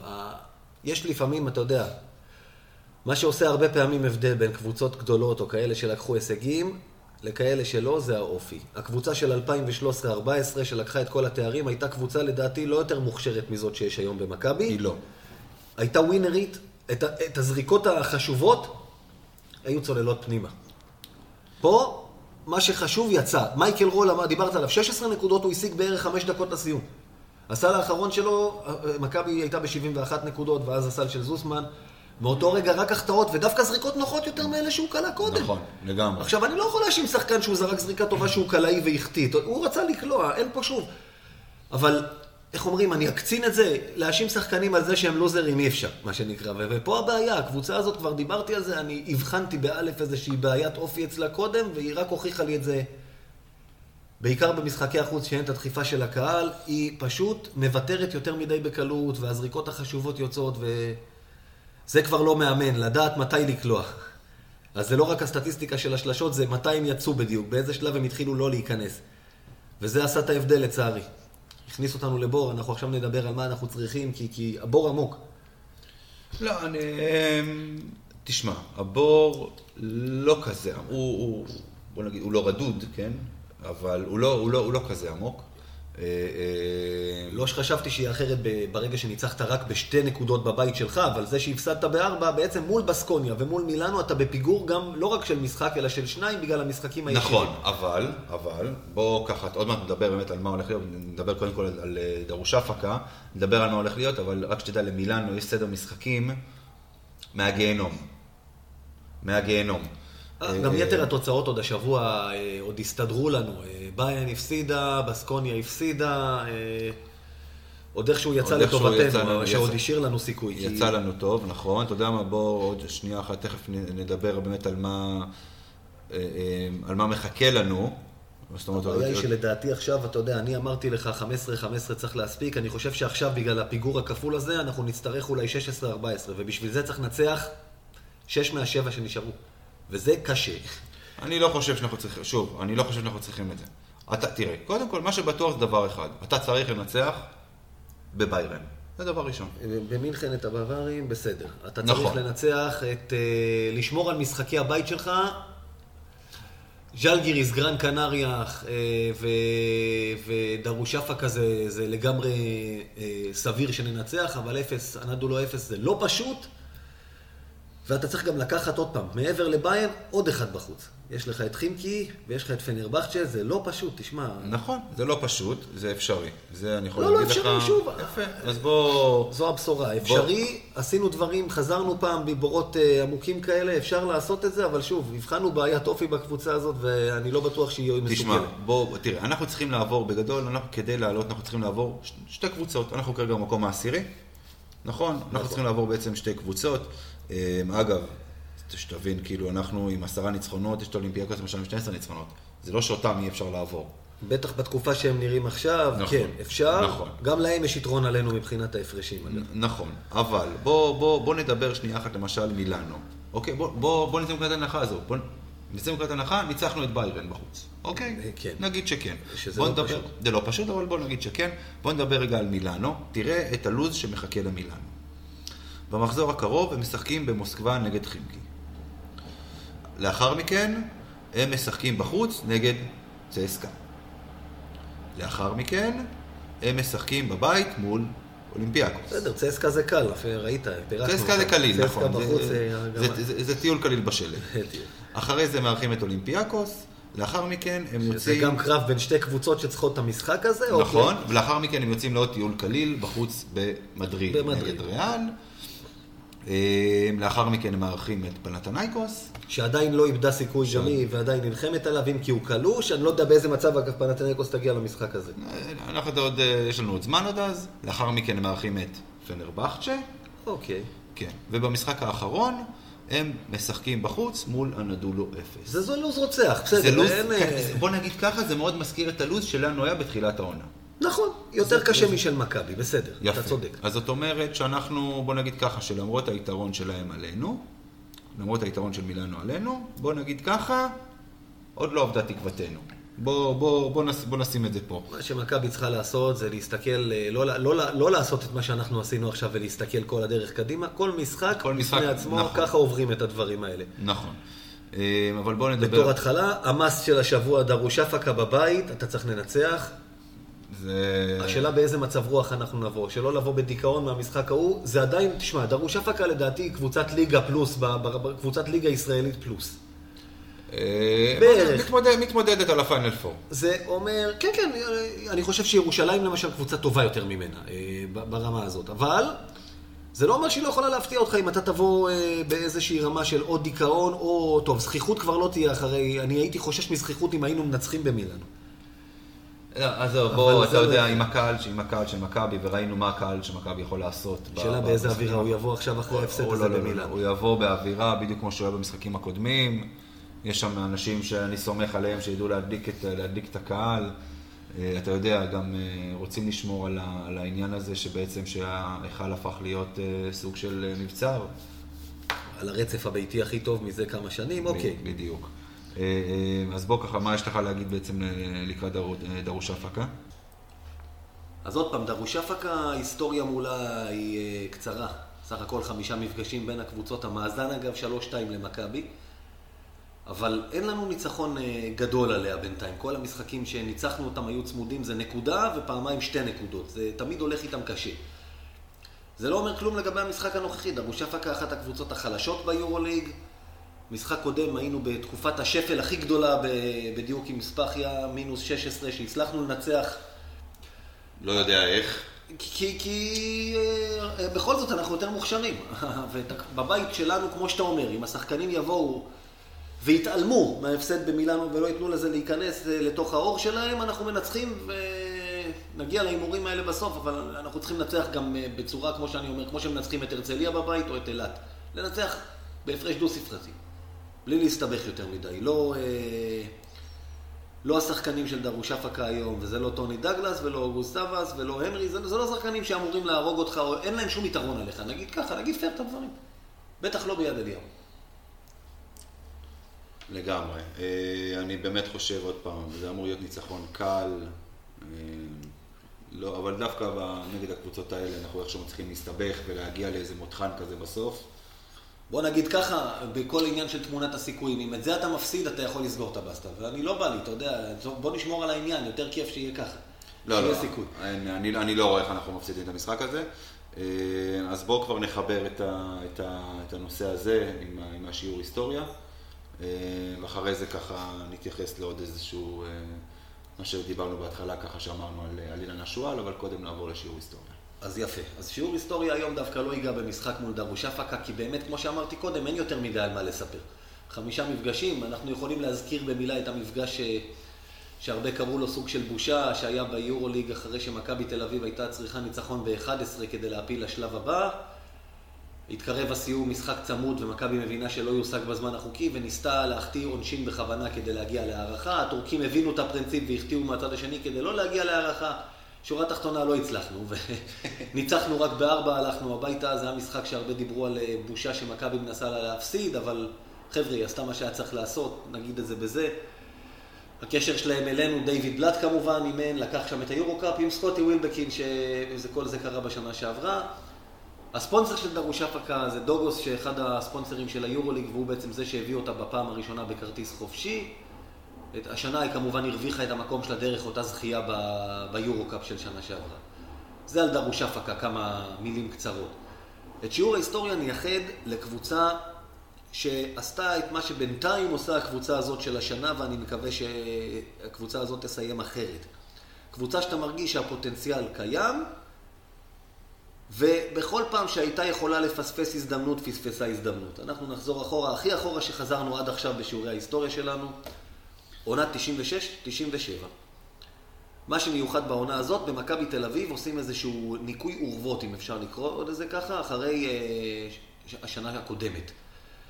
יש לפעמים, אתה יודע, מה שעושה הרבה פעמים הבדל בין קבוצות גדולות או כאלה שלקחו הישגים, לכאלה שלא, זה האופי. הקבוצה של 2013-2014 שלקחה את כל התארים, הייתה קבוצה לדעתי לא יותר מוכשרת מזאת שיש היום במכבי. היא לא. הייתה ווינרית, את, את הזריקות החשובות היו צוללות פנימה. פה, מה שחשוב יצא. מייקל רול דיברת עליו, 16 נקודות הוא השיג בערך 5 דקות לסיום. הסל האחרון שלו, אה, אה, מכבי הייתה ב-71 נקודות, ואז הסל של זוסמן. מאותו רגע רק החטאות, ודווקא זריקות נוחות יותר מאלה שהוא קלע קודם. נכון, לגמרי. עכשיו, אני לא יכול להאשים שחקן שהוא זרק זריקה טובה שהוא קלעי והחטיא. הוא רצה לקלוע, אין פה שוב. אבל, איך אומרים, אני אקצין את זה, להאשים שחקנים על זה שהם לוזרים אי אפשר, מה שנקרא. ו- ופה הבעיה, הקבוצה הזאת, כבר דיברתי על זה, אני הבחנתי באלף איזושהי בעיית אופי אצלה קודם, והיא רק הוכיחה לי את זה. בעיקר במשחקי החוץ שאין את הדחיפה של הקהל, היא פשוט מוותרת יותר מדי בקלות, והזריקות החשובות יוצאות, וזה כבר לא מאמן, לדעת מתי לקלוע. אז זה לא רק הסטטיסטיקה של השלשות, זה מתי הם יצאו בדיוק, באיזה שלב הם התחילו לא להיכנס. וזה עשה את ההבדל לצערי. הכניס אותנו לבור, אנחנו עכשיו נדבר על מה אנחנו צריכים, כי, כי הבור עמוק. לא, אני... אמ, תשמע, הבור לא כזה, הוא, הוא, בוא נגיד, הוא לא רדוד, כן? אבל הוא לא, הוא לא, הוא לא כזה עמוק. אה, אה, לא שחשבתי שיהיה אחרת ברגע שניצחת רק בשתי נקודות בבית שלך, אבל זה שהפסדת בארבע, בעצם מול בסקוניה ומול מילאנו אתה בפיגור גם לא רק של משחק, אלא של שניים בגלל המשחקים הישירים. נכון, אבל, אבל, בואו ככה, עוד מעט נדבר באמת על מה הולך להיות, נדבר קודם כל על, על אה, דרוש הפקה, נדבר על מה הולך להיות, אבל רק שתדע, למילאנו יש סדר משחקים מהגיהנום. מהגיהנום. אה, אה, גם אה, יתר התוצאות עוד השבוע אה, עוד הסתדרו לנו. אה, ביין הפסידה, בסקוניה הפסידה, אה, עוד איכשהו יצא לטובתנו, שעוד השאיר לנו סיכוי. יצא לנו טוב, נכון. אתה יודע מה, בוא עוד שנייה אחת, תכף נדבר באמת על מה, אה, אה, על מה מחכה לנו. הבעיה היא שלדעתי עכשיו, אתה יודע, אני אמרתי לך 15-15 צריך להספיק, אני חושב שעכשיו בגלל הפיגור הכפול הזה, אנחנו נצטרך אולי 16-14, ובשביל זה צריך לנצח 6 מהשבע שנשארו. וזה קשה. אני לא חושב שאנחנו צריכים, שוב, אני לא חושב שאנחנו צריכים את זה. אתה, תראה, קודם כל, מה שבטוח זה דבר אחד, אתה צריך לנצח בביירן. זה דבר ראשון. במינכן את הבווארים, בסדר. אתה נכון. צריך לנצח את... אה, לשמור על משחקי הבית שלך. ז'לגיריס, גרן קנריה אה, ו... ודרושפה כזה, זה לגמרי אה, סביר שננצח, אבל אפס, אנדולו אפס זה לא פשוט. ואתה צריך גם לקחת עוד פעם, מעבר לביין, עוד אחד בחוץ. יש לך את חימקי ויש לך את פנרבכצ'ה, זה לא פשוט, תשמע. נכון, זה לא פשוט, זה אפשרי. זה אני יכול לא, לא להגיד לך... אפשרי, שוב. יפה, אז בוא... זו הבשורה. אפשרי, עשינו דברים, חזרנו פעם בבורות אה, עמוקים כאלה, אפשר לעשות את זה, אבל שוב, הבחנו בעיית אופי בקבוצה הזאת, ואני לא בטוח שהיא תשמע, מסוגלת. בוא, תראה, אנחנו צריכים לעבור, בגדול, אנחנו, כדי לעלות, אנחנו צריכים לעבור ש- שתי קבוצות. אנחנו כרגע במקום העשירי, נכון? אנחנו צריכים לעבור בעצם שתי קבוצות. אמ, אגב, שתבין, כאילו, אנחנו עם עשרה ניצחונות, יש את האולימפיאקוס למשל עם 12 ניצחונות. זה לא שאותם אי אפשר לעבור. בטח בתקופה שהם נראים עכשיו, נכון, כן, אפשר. נכון. גם להם יש יתרון עלינו מבחינת ההפרשים. אגב. נכון, אבל בוא, בוא, בוא נדבר שנייה אחת למשל מילאנו. אוקיי, בוא, בוא, בוא נצא מנקודת ההנחה הזו. בוא נצא מנקודת ההנחה, ניצחנו את ביירן בחוץ. אוקיי? אה, כן. נגיד שכן. שזה לא נדבר, פשוט. זה לא פשוט, אבל בוא נגיד שכן. בוא נדבר רגע על מילאנו. תראה את הלו"ז שמחכה למילאנו. במחזור הקרוב הם משחקים במוסקבה נגד חימקי. לאחר מכן הם משחקים בחוץ נגד צסקה. לאחר מכן הם משחקים בבית מול אולימפיאקוס. בסדר, צסקה זה קל, ראית, פירקנו. צסקה זה. קליל, נכון. צסקה בחוץ זה- זה... זה- זה- זה טיול קליל בשלג. אחרי זה מארחים את אולימפיאקוס, לאחר מכן הם זה יוצאים... גם קרב בין שתי קבוצות שצריכות את המשחק הזה? נכון, אוקיי. ולאחר מכן הם יוצאים לעוד טיול קליל בחוץ במדריד, במדריד. נגד ריאל. אה, לאחר מכן הם מארחים את פנתנייקוס. שעדיין לא איבדה סיכוי. ג'מי ועדיין נלחמת עליו, אם כי הוא קלוש, אני לא יודע באיזה מצב אגב פנתנקוס תגיע למשחק הזה. אה, אנחנו עוד, אה, יש לנו עוד זמן עד אז. לאחר מכן הם מארחים את פנרבכצ'ה. אוקיי. כן. ובמשחק האחרון הם משחקים בחוץ מול הנדולו אפס. זה זו לוז רוצח, זה בסדר, לוז, אין... כן, אה, בוא נגיד ככה, זה מאוד מזכיר את הלוז שלנו היה בתחילת העונה. נכון, יותר זה- קשה זה- משל מכבי, בסדר, יפה. אתה צודק. אז זאת אומרת שאנחנו, בוא נגיד ככה, שלמרות היתרון שלהם עלינו, למרות היתרון של מילאנו עלינו, בוא נגיד ככה, עוד לא עבדה תקוותנו. בוא, בוא, בוא, נס, בוא נשים את זה פה. מה שמכבי צריכה לעשות זה להסתכל, אה, לא, לא, לא, לא לעשות את מה שאנחנו עשינו עכשיו ולהסתכל כל הדרך קדימה, כל משחק כל משחק, בפני עצמו, נכון. ככה עוברים את הדברים האלה. נכון. אה, אבל בוא נדבר... בתור התחלה, המס של השבוע דרוש אפקה בבית, אתה צריך לנצח. זה... השאלה באיזה מצב רוח אנחנו נבוא, שלא לבוא בדיכאון מהמשחק ההוא, זה עדיין, תשמע, דרוש אפקה לדעתי היא קבוצת ליגה פלוס, קבוצת ליגה ישראלית פלוס. אה, מתמודדת על הפיינל פור. זה אומר, כן, כן, אני חושב שירושלים למשל קבוצה טובה יותר ממנה אה, ברמה הזאת, אבל זה לא אומר שהיא לא יכולה להפתיע אותך אם אתה תבוא אה, באיזושהי רמה של או דיכאון או, טוב, זכיחות כבר לא תהיה אחרי, אני הייתי חושש מזכיחות אם היינו מנצחים במילאנו. לא, עזוב, אבל בוא, זה אתה יודע, לא- עם הקהל, עם הקהל של מכבי, וראינו מה הקהל של מכבי יכול לעשות. שאלה באיזה אווירה הוא. יבוא עכשיו אחרי ההפסד הזה לא, לא, לא, במילאנו. הוא יבוא באווירה בדיוק כמו שהוא היה במשחקים הקודמים. יש שם אנשים שאני סומך עליהם שידעו להדליק את, להדליק את הקהל. אה, אתה יודע, גם אה, רוצים לשמור על, ה, על העניין הזה שבעצם שההיכל הפך להיות אה, סוג של מבצר. על הרצף הביתי הכי טוב מזה כמה שנים, אוקיי. בדיוק. אז בוא ככה, מה יש לך להגיד בעצם לקראת דרו- דרוש הפקה? אז עוד פעם, דרוש אפקה, ההיסטוריה מולה היא קצרה. סך הכל חמישה מפגשים בין הקבוצות. המאזן אגב 3-2 למכבי. אבל אין לנו ניצחון אה, גדול עליה בינתיים. כל המשחקים שניצחנו אותם היו צמודים, זה נקודה ופעמיים שתי נקודות. זה תמיד הולך איתם קשה. זה לא אומר כלום לגבי המשחק הנוכחי. דרוש אפקה אחת הקבוצות החלשות ביורוליג. משחק קודם היינו בתקופת השפל הכי גדולה בדיוק עם ספחיה, מינוס 16, שהצלחנו לנצח לא יודע איך. כי, כי אה, בכל זאת אנחנו יותר מוכשרים. ובבית שלנו, כמו שאתה אומר, אם השחקנים יבואו ויתעלמו מההפסד במילאנו ולא ייתנו לזה להיכנס אה, לתוך האור שלהם, אנחנו מנצחים ונגיע להימורים האלה בסוף, אבל אנחנו צריכים לנצח גם אה, בצורה, כמו שאני אומר, כמו שמנצחים את הרצליה בבית או את אילת. לנצח בהפרש דו-ספרתי, בלי להסתבך יותר מדי. לא... אה, לא השחקנים של דרוש אפקה היום, וזה לא טוני דגלס, ולא אוגוסט סבאס, ולא הנרי, זה, זה לא שחקנים שאמורים להרוג אותך, או אין להם שום יתרון עליך. נגיד ככה, נגיד פייר את הדברים. בטח לא ביד אליהו. לגמרי. אה, אני באמת חושב עוד פעם, זה אמור להיות ניצחון קל, אה, לא, אבל דווקא נגד הקבוצות האלה אנחנו איכשהו מצליחים להסתבך ולהגיע לאיזה מותחן כזה בסוף. בוא נגיד ככה, בכל עניין של תמונת הסיכויים, אם את זה אתה מפסיד, אתה יכול לסגור את הבסטה. ואני לא בא לי, אתה יודע, בוא נשמור על העניין, יותר כיף שיהיה ככה. לא, לא, סיכוי. אני, אני, אני לא רואה איך אנחנו מפסידים את המשחק הזה. אה, אז בואו כבר נחבר את, ה, את, ה, את הנושא הזה עם, עם השיעור היסטוריה, אה, ואחרי זה ככה נתייחס לעוד איזשהו, אה, מה שדיברנו בהתחלה, ככה שאמרנו על, על אילן השועל, אבל קודם נעבור לשיעור היסטוריה. אז יפה. אז שיעור היסטוריה היום דווקא לא ייגע במשחק מול דרוש אפקה, כי באמת, כמו שאמרתי קודם, אין יותר מדי על מה לספר. חמישה מפגשים, אנחנו יכולים להזכיר במילה את המפגש ש... שהרבה קראו לו סוג של בושה, שהיה ביורוליג אחרי שמכבי תל אביב הייתה צריכה ניצחון ב-11 כדי להפיל לשלב הבא. התקרב הסיום, משחק צמוד, ומכבי מבינה שלא יושג בזמן החוקי, וניסתה להחטיא עונשין בכוונה כדי להגיע להערכה. הטורקים הבינו את הפרינציפ והחטיאו מהצד השני כדי לא להגיע להערכה. שורה תחתונה לא הצלחנו, וניצחנו רק בארבע, הלכנו הביתה, זה היה משחק שהרבה דיברו על אה, בושה שמכבי מנסה לה להפסיד, אבל חבר'ה, היא עשתה מה שהיה צריך לעשות, נגיד את זה בזה. הקשר שלהם אלינו, דיוויד בלאט כמובן, אימן, לקח שם את היורו-קאפ עם סקוטי ווילבקין, שכל זה קרה בשנה שעברה. הספונסר של דרוש אפקה זה דוגוס, שאחד הספונסרים של היורוליג, והוא בעצם זה שהביא אותה בפעם הראשונה בכרטיס חופשי. את, השנה היא כמובן הרוויחה את המקום שלה דרך אותה זכייה ב- ביורו-קאפ של שנה שעברה. זה על דרוש אפקה, כמה מילים קצרות. את שיעור ההיסטוריה נייחד לקבוצה שעשתה את מה שבינתיים עושה הקבוצה הזאת של השנה, ואני מקווה שהקבוצה הזאת תסיים אחרת. קבוצה שאתה מרגיש שהפוטנציאל קיים, ובכל פעם שהייתה יכולה לפספס הזדמנות, פספסה הזדמנות. אנחנו נחזור אחורה, הכי אחורה שחזרנו עד עכשיו בשיעורי ההיסטוריה שלנו, עונת 96-97. מה שמיוחד בעונה הזאת, במכבי תל אביב עושים איזשהו ניקוי אורוות, אם אפשר לקרוא לזה ככה, אחרי אה, השנה הקודמת.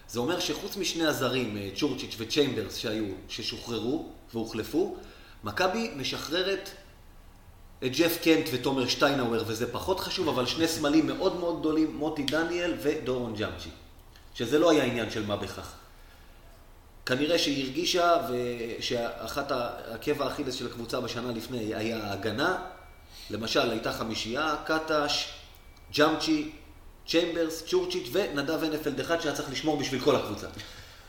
זה אומר שחוץ משני הזרים, אה, צ'ורצ'יץ' וצ'יימברס שהיו, ששוחררו והוחלפו, מכבי משחררת את ג'ף קנט ותומר שטיינאוור, וזה פחות חשוב, אבל שני סמלים מאוד מאוד גדולים, מוטי דניאל ודורון ג'אמצ'י. שזה לא היה עניין של מה בכך. כנראה שהיא הרגישה שאחת העקב האכילס של הקבוצה בשנה לפני היה ההגנה. למשל, הייתה חמישייה, קטש, ג'אמצ'י, צ'יימברס, צ'ורצ'יץ' ונדב הנפלד אחד שהיה צריך לשמור בשביל כל הקבוצה.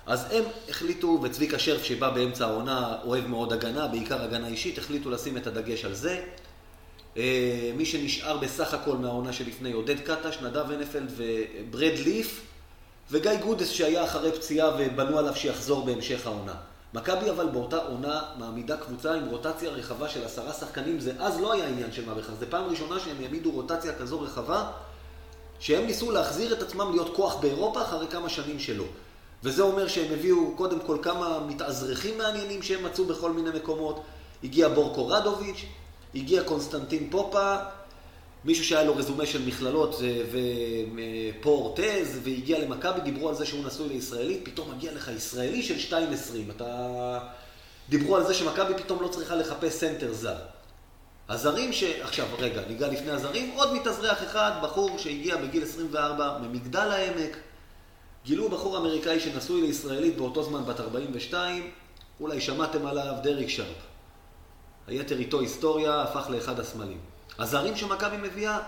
אז הם החליטו, וצביקה שרף שבא באמצע העונה, אוהב מאוד הגנה, בעיקר הגנה אישית, החליטו לשים את הדגש על זה. אה, מי שנשאר בסך הכל מהעונה שלפני, עודד קטש, נדב הנפלד וברד ליף, וגיא גודס שהיה אחרי פציעה ובנו עליו שיחזור בהמשך העונה. מכבי אבל באותה עונה מעמידה קבוצה עם רוטציה רחבה של עשרה שחקנים, זה אז לא היה עניין של מה בכך, זה פעם ראשונה שהם העמידו רוטציה כזו רחבה, שהם ניסו להחזיר את עצמם להיות כוח באירופה אחרי כמה שנים שלא. וזה אומר שהם הביאו קודם כל כמה מתאזרחים מעניינים שהם מצאו בכל מיני מקומות. הגיע בורקו רדוביץ', הגיע קונסטנטין פופה, מישהו שהיה לו רזומה של מכללות אה, ופו אורטז, והגיע למכבי, דיברו על זה שהוא נשוי לישראלית, פתאום מגיע לך ישראלי של 2.20. אתה... דיברו על זה שמכבי פתאום לא צריכה לחפש סנטר זר. הזרים ש... עכשיו, רגע, ניגע לפני הזרים, עוד מתאזרח אחד, בחור שהגיע בגיל 24 ממגדל העמק. גילו בחור אמריקאי שנשוי לישראלית באותו זמן, בת 42, אולי שמעתם עליו, דריק שרפ. היתר איתו היסטוריה, הפך לאחד הסמלים. הזרים שמכבי מביאה,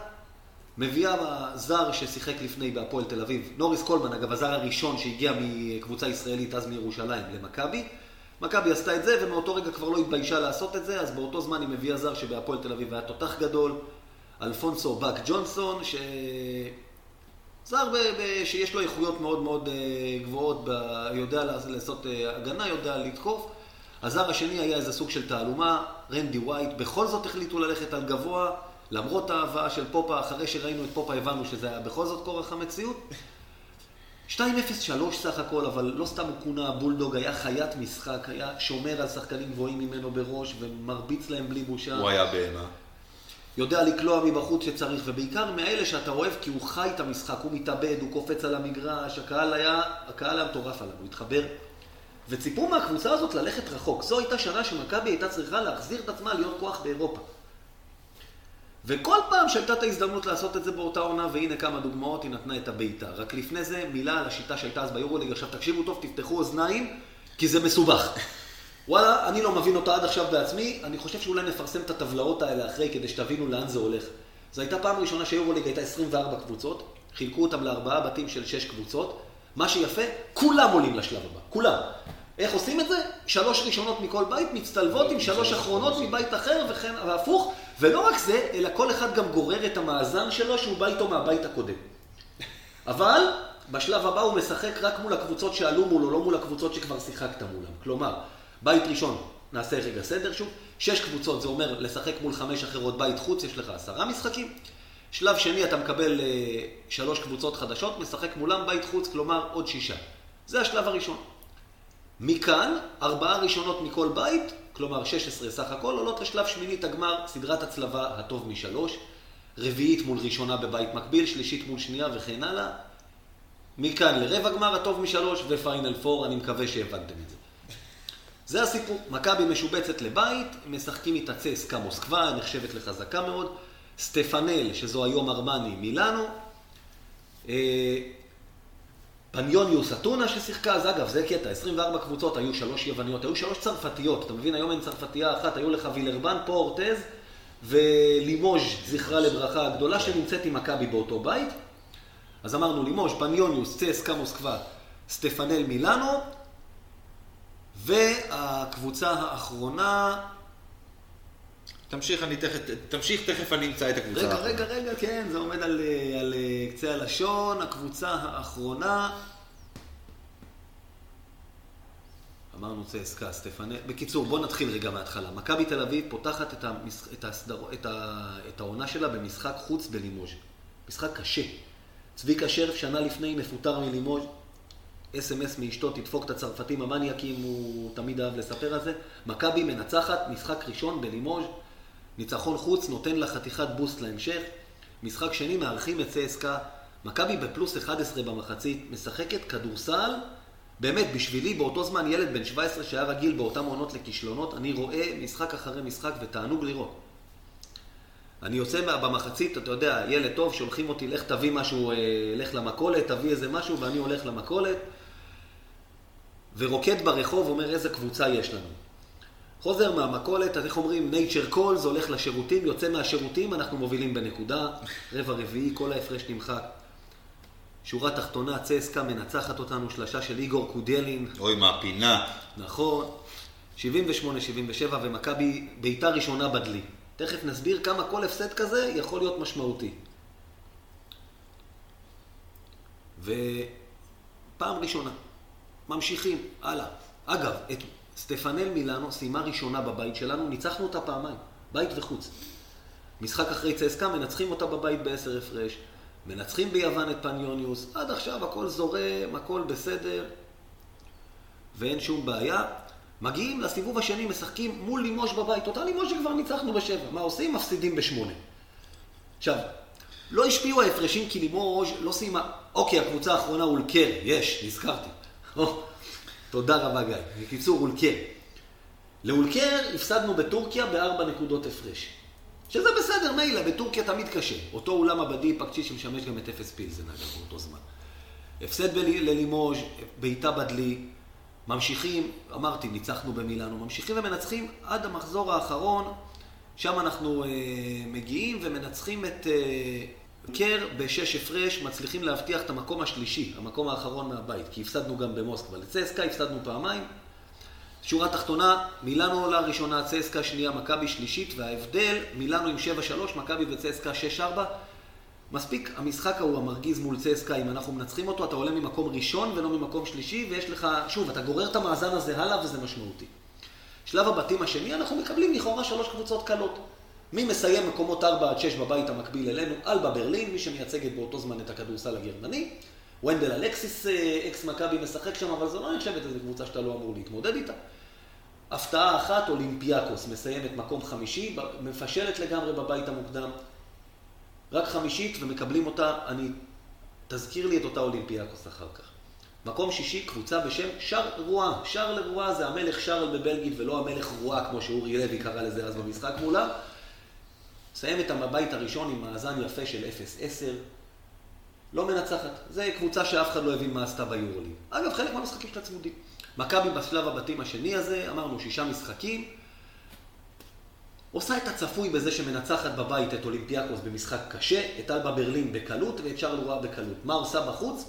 מביאה זר ששיחק לפני בהפועל תל אביב, נוריס קולמן, אגב, הזר הראשון שהגיע מקבוצה ישראלית אז מירושלים למכבי. מכבי עשתה את זה, ומאותו רגע כבר לא התביישה לעשות את זה, אז באותו זמן היא מביאה זר שבהפועל תל אביב היה תותח גדול, אלפונסו באק ג'ונסון, ש... זר ב... ב... שיש לו איכויות מאוד מאוד אה, גבוהות, ב... יודע לעשות אה, הגנה, יודע לתקוף. הזר השני היה איזה סוג של תעלומה, רנדי ווייט, בכל זאת החליטו ללכת על גבוה, למרות ההבאה של פופה, אחרי שראינו את פופה הבנו שזה היה בכל זאת כורח המציאות. 2-0-3 סך הכל, אבל לא סתם הוא כונה בולדוג, היה חיית משחק, היה שומר על שחקנים גבוהים ממנו בראש ומרביץ להם בלי בושה. הוא היה בהמה. יודע לקלוע מבחוץ שצריך, ובעיקר מאלה שאתה אוהב כי הוא חי את המשחק, הוא מתאבד, הוא קופץ על המגרש, הקהל היה, הקהל היה מטורף עליו, הוא התחבר וציפו מהקבוצה הזאת ללכת רחוק. זו הייתה שנה שמכבי הייתה צריכה להחזיר את עצמה להיות כוח באירופה. וכל פעם שהייתה את ההזדמנות לעשות את זה באותה עונה, והנה כמה דוגמאות, היא נתנה את הבעיטה. רק לפני זה, מילה על השיטה שהייתה אז ביורוליג. עכשיו תקשיבו טוב, תפתחו אוזניים, כי זה מסובך. וואלה, אני לא מבין אותה עד עכשיו בעצמי, אני חושב שאולי נפרסם את הטבלאות האלה אחרי, כדי שתבינו לאן זה הולך. זו הייתה פעם ראשונה שיורוליג הייתה 24 קבוצות, חילקו אותם לארבעה בתים של 6 קבוצות. מה שיפה, כולם עולים לשלב הבא, כולם. איך עושים את זה? שלוש ראשונות מכל בית מצטלבות עם שלוש אחרונות מבית אחר וכן, והפוך. ולא רק זה, אלא כל אחד גם גורר את המאזן שלו שהוא בא איתו מהבית הקודם. אבל בשלב הבא הוא משחק רק מול הקבוצות שעלו מולו, לא מול הקבוצות שכבר שיחקת מולם. כלומר, בית ראשון, נעשה רגע סדר שוב, שש קבוצות, זה אומר לשחק מול חמש אחרות בית חוץ, יש לך עשרה משחקים. שלב שני, אתה מקבל אה, שלוש קבוצות חדשות, משחק מולם בית חוץ, כלומר עוד שישה. זה השלב הראשון. מכאן, ארבעה ראשונות מכל בית, כלומר 16 סך הכל, עולות לשלב שמינית הגמר, סדרת הצלבה הטוב משלוש, רביעית מול ראשונה בבית מקביל, שלישית מול שנייה וכן הלאה. מכאן לרבע גמר הטוב משלוש ופיינל פור, אני מקווה שהבנתם את זה. זה הסיפור. מכבי משובצת לבית, משחקים איתה צסקה מוסקבה, נחשבת לחזקה מאוד. סטפנל, שזו היום ארמני מילאנו. אה, פניוניוס אתונה ששיחקה, אז אגב, זה קטע, 24 קבוצות, היו שלוש יווניות, היו שלוש צרפתיות, אתה מבין, היום אין צרפתייה אחת, היו לך וילרבן, פו אורטז ולימוז', זכרה לברכה הגדולה, שנמצאת עם מכבי באותו בית. אז אמרנו לימוז', פניוניוס, צסקה מוסקבה, סטפנל מילאנו, והקבוצה האחרונה... תמשיך, אני תכף, תמשיך, תכף אני אמצא את הקבוצה. רגע, רגע, רגע, כן, זה עומד על, על קצה הלשון. הקבוצה האחרונה... אמרנו צסקה, סטפנה. בקיצור, בואו נתחיל רגע מההתחלה. מכבי תל אביב פותחת את, המש... את, הסדר... את, ה... את העונה שלה במשחק חוץ בלימוז'. משחק קשה. צביקה שרף שנה לפני מפוטר מלימוז', אס.אם.אס מאשתו, תדפוק את הצרפתים המניאקים, הוא תמיד אהב לספר על זה. מכבי מנצחת, משחק ראשון בלימוז', ניצחון חוץ נותן לה חתיכת בוסט להמשך. משחק שני מארחים את צסקה. מכבי בפלוס 11 במחצית, משחקת כדורסל. באמת, בשבילי באותו זמן ילד בן 17 שהיה רגיל באותם עונות לכישלונות, אני רואה משחק אחרי משחק ותענוג לראות. אני יוצא במחצית, אתה יודע, ילד טוב, שולחים אותי, לך תביא משהו, אה, לך למכולת, תביא איזה משהו, ואני הולך למכולת, ורוקד ברחוב, אומר איזה קבוצה יש לנו. חוזר מהמכולת, איך אומרים, nature calls, הולך לשירותים, יוצא מהשירותים, אנחנו מובילים בנקודה, רבע רביעי, כל ההפרש נמחק. שורה תחתונה, צסקה מנצחת אותנו, שלשה של איגור קודלין. אוי, מהפינה. נכון. 78-77, ומכבי, בעיטה ראשונה בדלי. תכף נסביר כמה כל הפסד כזה יכול להיות משמעותי. ופעם ראשונה, ממשיכים, הלאה. אגב, את סטפנל מילאנו סיימה ראשונה בבית שלנו, ניצחנו אותה פעמיים, בית וחוץ. משחק אחרי צסקה, מנצחים אותה בבית בעשר הפרש, מנצחים ביוון את פניוניוס, עד עכשיו הכל זורם, הכל בסדר, ואין שום בעיה. מגיעים לסיבוב השני, משחקים מול לימוש בבית, אותה לימוש שכבר ניצחנו בשבע. מה עושים? מפסידים בשמונה. עכשיו, לא השפיעו ההפרשים כי לימוש לא סיימה. אוקיי, הקבוצה האחרונה אולקר, יש, נזכרתי. תודה רבה גיא. בקיצור, אולקר. לאולקר הפסדנו בטורקיה בארבע נקודות הפרש. שזה בסדר, מילא, בטורקיה תמיד קשה. אותו אולם עבדי פקצ'י שמשמש גם את אפס פילזן, אגב, באותו זמן. הפסד ללימוז', בעיטה בדלי, ממשיכים, אמרתי, ניצחנו במילאנו, ממשיכים ומנצחים עד המחזור האחרון, שם אנחנו אה, מגיעים ומנצחים את אה, קר בשש הפרש, מצליחים להבטיח את המקום השלישי, המקום האחרון מהבית, כי הפסדנו גם במוסקבה. לצסקה הפסדנו פעמיים. שורה תחתונה, מילאנו עולה ראשונה, צסקה שנייה, מכבי שלישית, וההבדל, מילאנו עם 7-3, מכבי וצסקה 6-4. מספיק המשחק ההוא המרגיז מול צסקה, אם אנחנו מנצחים אותו, אתה עולה ממקום ראשון ולא ממקום שלישי, ויש לך, שוב, אתה גורר את המאזן הזה הלאה וזה משמעותי. שלב הבתים השני, אנחנו מקבלים לכאורה שלוש קבוצות קלות. מי מסיים מקומות 4 עד 6 בבית המקביל אלינו? אלבה ברלין, מי שמייצגת באותו זמן את הכדורסל הגרמני. ונדל אלקסיס, אה, אקס מכבי, משחק שם, אבל זו לא נחשבת איזו קבוצה שאתה לא אמור להתמודד איתה. הפתעה אחת, אולימפיאקוס, מסיימת מקום חמישי, מפשלת לגמרי בבית המוקדם. רק חמישית ומקבלים אותה, אני, תזכיר לי את אותה אולימפיאקוס אחר כך. מקום שישי, קבוצה בשם שר רואה. שר לרואה זה המלך שרל בבלגית ולא המלך רואה, כמו שאורי לוי קרא לזה אז במשחק מולה. מסיים את הבית הראשון עם מאזן יפה של 0-10. לא מנצחת. זה קבוצה שאף אחד לא הבין מה עשתה ביורוליג. אגב, חלק מהמשחקים שלה צמודים. מכבי בשלב הבתים השני הזה, אמרנו שישה משחקים, עושה את הצפוי בזה שמנצחת בבית את אולימפיאקוס במשחק קשה, את אלבה ברלין בקלות ואת שרלרואה בקלות. מה עושה בחוץ?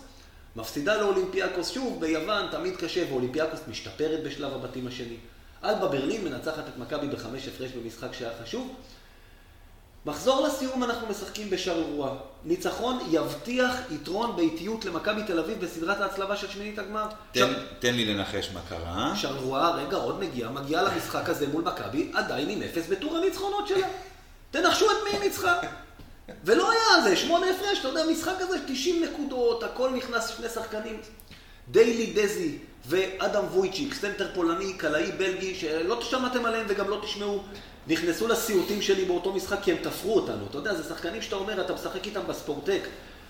מפסידה לאולימפיאקוס שוב, ביוון תמיד קשה, ואולימפיאקוס משתפרת בשלב הבתים השני. אלבה ברלין מנצחת את מכבי בחמש הפרש במשחק שהיה חשוב, מחזור לסיום אנחנו משחקים בשרלרואה. ניצחון יבטיח יתרון ביתיות למכבי תל אביב בסדרת ההצלבה של שמינית הגמר. תן, לי לנחש מה קרה. שרלרואה, רגע, עוד מגיע, מגיעה למשחק הזה מול מכבי, עדיין עם אפס בטור הניצחונות שלה. תנחשו את מי היא ניצחה. ולא היה זה, שמונה הפרש, אתה יודע, משחק הזה, 90 נקודות, הכל נכנס, שני שחקנים. דיילי דזי ואדם וויצ'יק, סנטר פולני, קלעי בלגי, שלא שמעתם עליהם וגם לא תשמעו. נכנסו לסיוטים שלי באותו משחק כי הם תפרו אותנו. אתה יודע, זה שחקנים שאתה אומר, אתה משחק איתם בספורטק,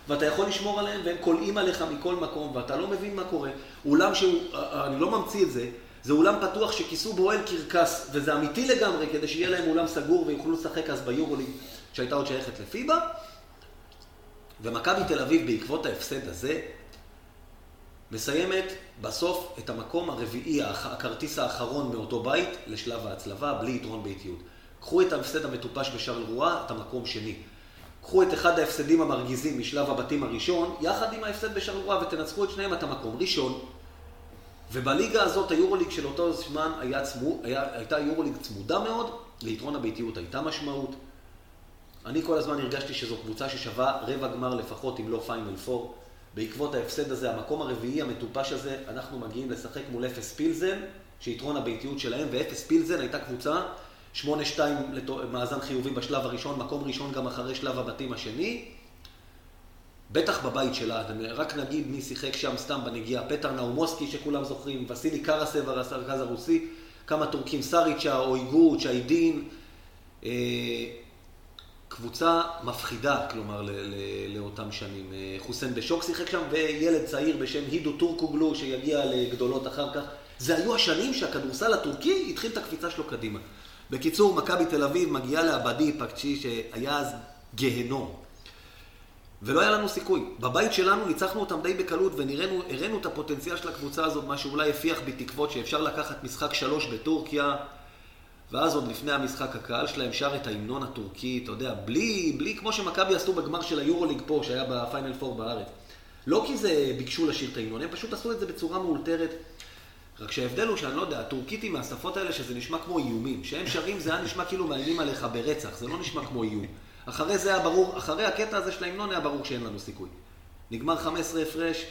ואתה יכול לשמור עליהם, והם קולעים עליך מכל מקום, ואתה לא מבין מה קורה. אולם שהוא, אני לא ממציא את זה, זה אולם פתוח שכיסו בו אל קרקס, וזה אמיתי לגמרי, כדי שיהיה להם אולם סגור ויוכלו לשחק אז ביורוליג, שהייתה עוד שייכת לפיבה. ומכבי תל אביב, בעקבות ההפסד הזה, מסיימת בסוף את המקום הרביעי, הכרטיס האחרון מאותו בית לשלב ההצלבה, בלי יתרון באיטיות. קחו את ההפסד המטופש בשרל רואה, את המקום שני. קחו את אחד ההפסדים המרגיזים משלב הבתים הראשון, יחד עם ההפסד בשרל רואה, ותנצחו את שניהם את המקום ראשון. ובליגה הזאת, היורוליג של אותו זמן היה צמוד, היה, הייתה יורוליג צמודה מאוד, ליתרון הביתיות הייתה משמעות. אני כל הזמן הרגשתי שזו קבוצה ששווה רבע גמר לפחות, אם לא פיינל פור. בעקבות ההפסד הזה, המקום הרביעי המטופש הזה, אנחנו מגיעים לשחק מול אפס פילזן, שיתרון הביתיות שלהם, ואפס פילזן הייתה קבוצה, 8-2 מאזן חיובי בשלב הראשון, מקום ראשון גם אחרי שלב הבתים השני. בטח בבית שלה, רק נגיד מי שיחק שם סתם בנגיעה, פטר נאומוסקי שכולם זוכרים, וסילי קרסב, הרכז הרוסי, כמה טורקים, סריצ'ה, אויגו, צ'יידין, אה, קבוצה מפחידה, כלומר, לאותם שנים. אה, חוסיין בשוק שיחק שם, וילד צעיר בשם הידו טורקוגלו, שיגיע לגדולות אחר כך. זה היו השנים שהכדורסל הטורקי התחיל את הקפיצה שלו קדימה. בקיצור, מכבי תל אביב מגיעה לעבדי פקצ'י, שהיה אז גהנום. ולא היה לנו סיכוי. בבית שלנו ניצחנו אותם די בקלות והראינו את הפוטנציאל של הקבוצה הזאת, מה שאולי הפיח בי תקוות שאפשר לקחת משחק שלוש בטורקיה, ואז עוד לפני המשחק הקהל שלהם שר את ההמנון הטורקי, אתה יודע, בלי, בלי כמו שמכבי עשו בגמר של היורוליג פה, שהיה בפיינל פור בארץ. לא כי זה ביקשו לשיר את ההמנון, הם פשוט עשו את זה בצורה מאולתרת. רק שההבדל הוא שאני לא יודע, הטורקית היא מהשפות האלה שזה נשמע כמו איומים. כשהם שרים זה היה נשמע כאילו מאיימים עליך ברצח, זה לא נשמע כמו איום. אחרי זה היה ברור, אחרי הקטע הזה של ההמנון היה ברור שאין לנו סיכוי. נגמר 15 הפרש,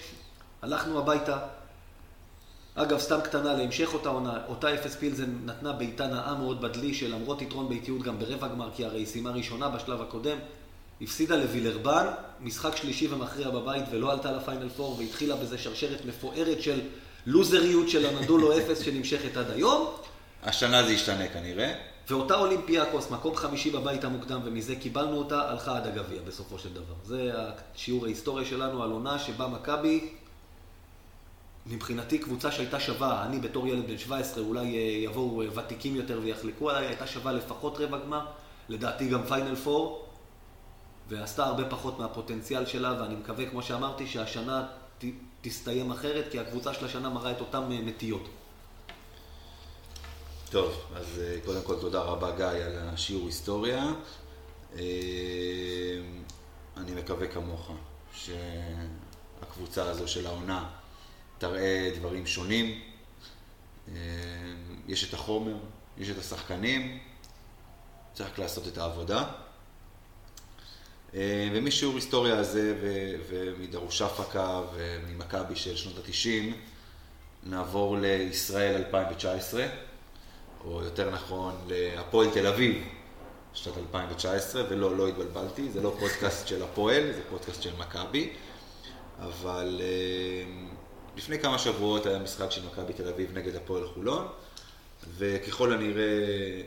הלכנו הביתה. אגב, סתם קטנה להמשך אותה עונה, אותה אפס פילזן נתנה בעיטה נאה מאוד בדלי, שלמרות יתרון באיטיות גם ברבע גמר, כי הרי היא סיימה ראשונה בשלב הקודם, הפסידה לווילרבן, משחק שלישי ומכריע בבית ולא עלתה לפיינל פור, והתחילה בזה שרשרת מפוארת של לוזריות של הנדולו אפס שנמשכת עד היום. השנה זה ישתנה כנראה. ואותה אולימפיאקוס, מקום חמישי בבית המוקדם, ומזה קיבלנו אותה, הלכה עד הגביע בסופו של דבר. זה השיעור ההיסטוריה שלנו על עונה שבה מכבי, מבחינתי קבוצה שהייתה שווה, אני בתור ילד בן 17, אולי אה, יבואו אה, ותיקים יותר ויחלקו עליי, הייתה שווה לפחות רבע גמר, לדעתי גם פיינל פור, ועשתה הרבה פחות מהפוטנציאל שלה, ואני מקווה, כמו שאמרתי, שהשנה ת, תסתיים אחרת, כי הקבוצה של השנה מראה את אותן אה, נטיות. טוב, אז קודם כל תודה רבה גיא על השיעור היסטוריה. אני מקווה כמוך שהקבוצה הזו של העונה תראה דברים שונים. אה, יש את החומר, יש את השחקנים, צריך רק לעשות את העבודה. ומשיעור היסטוריה הזה ומדרוש אפקה וממכבי של שנות התשעים נעבור לישראל 2019. או יותר נכון, להפועל תל אביב, שנת 2019, ולא, לא התבלבלתי, זה לא פודקאסט של הפועל, זה פודקאסט של מכבי, אבל אה, לפני כמה שבועות היה משחק של מכבי תל אביב נגד הפועל חולון, וככל הנראה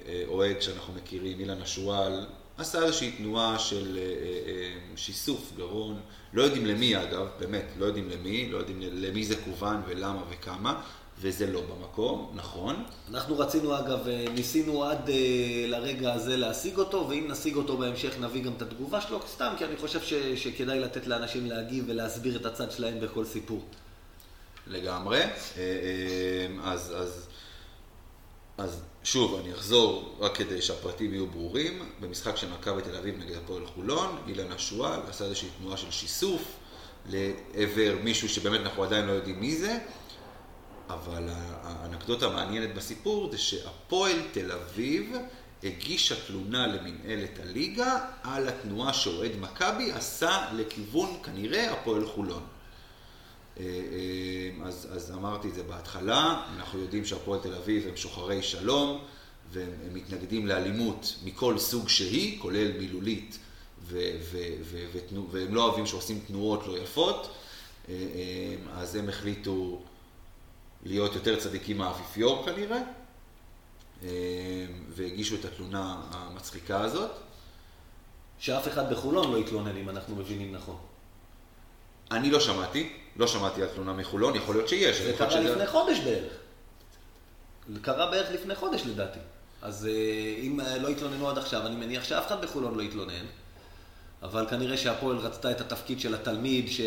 אה, אוהד שאנחנו מכירים, אילן השועל, עשה איזושהי תנועה של אה, שיסוף גרון, לא יודעים למי אגב, באמת, לא יודעים למי, לא יודעים למי זה כוון ולמה וכמה, וזה לא במקום, נכון. אנחנו רצינו אגב, אה, ניסינו עד אה, לרגע הזה להשיג אותו, ואם נשיג אותו בהמשך נביא גם את התגובה שלו, סתם כי אני חושב ש, שכדאי לתת לאנשים להגיב ולהסביר את הצד שלהם בכל סיפור. לגמרי. אה, אז, אז, אז שוב, אני אחזור רק כדי שהפרטים יהיו ברורים. במשחק של מכבי תל אביב נגד הפועל חולון, אילן השועל עשה איזושהי תנועה של שיסוף לעבר מישהו שבאמת אנחנו עדיין לא יודעים מי זה. אבל האנקדוטה המעניינת בסיפור זה שהפועל תל אביב הגישה תלונה למנהלת הליגה על התנועה שאוהד מכבי עשה לכיוון כנראה הפועל חולון. אה, אה, אז, אז אמרתי את זה בהתחלה, אנחנו יודעים שהפועל תל אביב הם שוחרי שלום והם מתנגדים לאלימות מכל סוג שהיא, כולל מילולית, ו, ו, ו, ו, והם לא אוהבים שעושים תנועות לא יפות, אה, אז הם החליטו להיות יותר צדיקים מהאפיפיור כנראה, אה, והגישו את התלונה המצחיקה הזאת. שאף אחד בחולון לא יתלונן, אם אנחנו מבינים נכון. אני לא שמעתי, לא שמעתי על תלונה מחולון, יכול להיות שיש. זה קרה שזה... לפני חודש בערך. זה קרה בערך לפני חודש לדעתי. אז אה, אם אה, לא יתלוננו עד עכשיו, אני מניח שאף אחד בחולון לא יתלונן. אבל כנראה שהפועל רצתה את התפקיד של התלמיד, ש...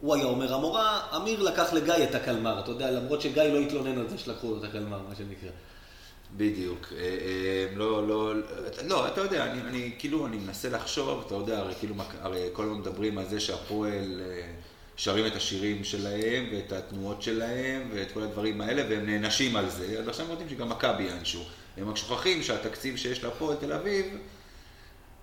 הוא היה אומר המורה, אמיר לקח לגיא את הקלמר, אתה יודע, למרות שגיא לא התלונן על זה שלקחו לו את הקלמר, מה שנקרא. בדיוק. אה, לא, לא, לא, אתה יודע, אני, אני כאילו, אני מנסה לחשוב, אתה יודע, הרי כאילו, הרי כל הזמן מדברים על זה שהפועל שרים את השירים שלהם, ואת התנועות שלהם, ואת כל הדברים האלה, והם נענשים על זה, אז עכשיו יודעים שגם מכבי יענשו. הם רק שוכחים שהתקציב שיש להפועל תל אביב,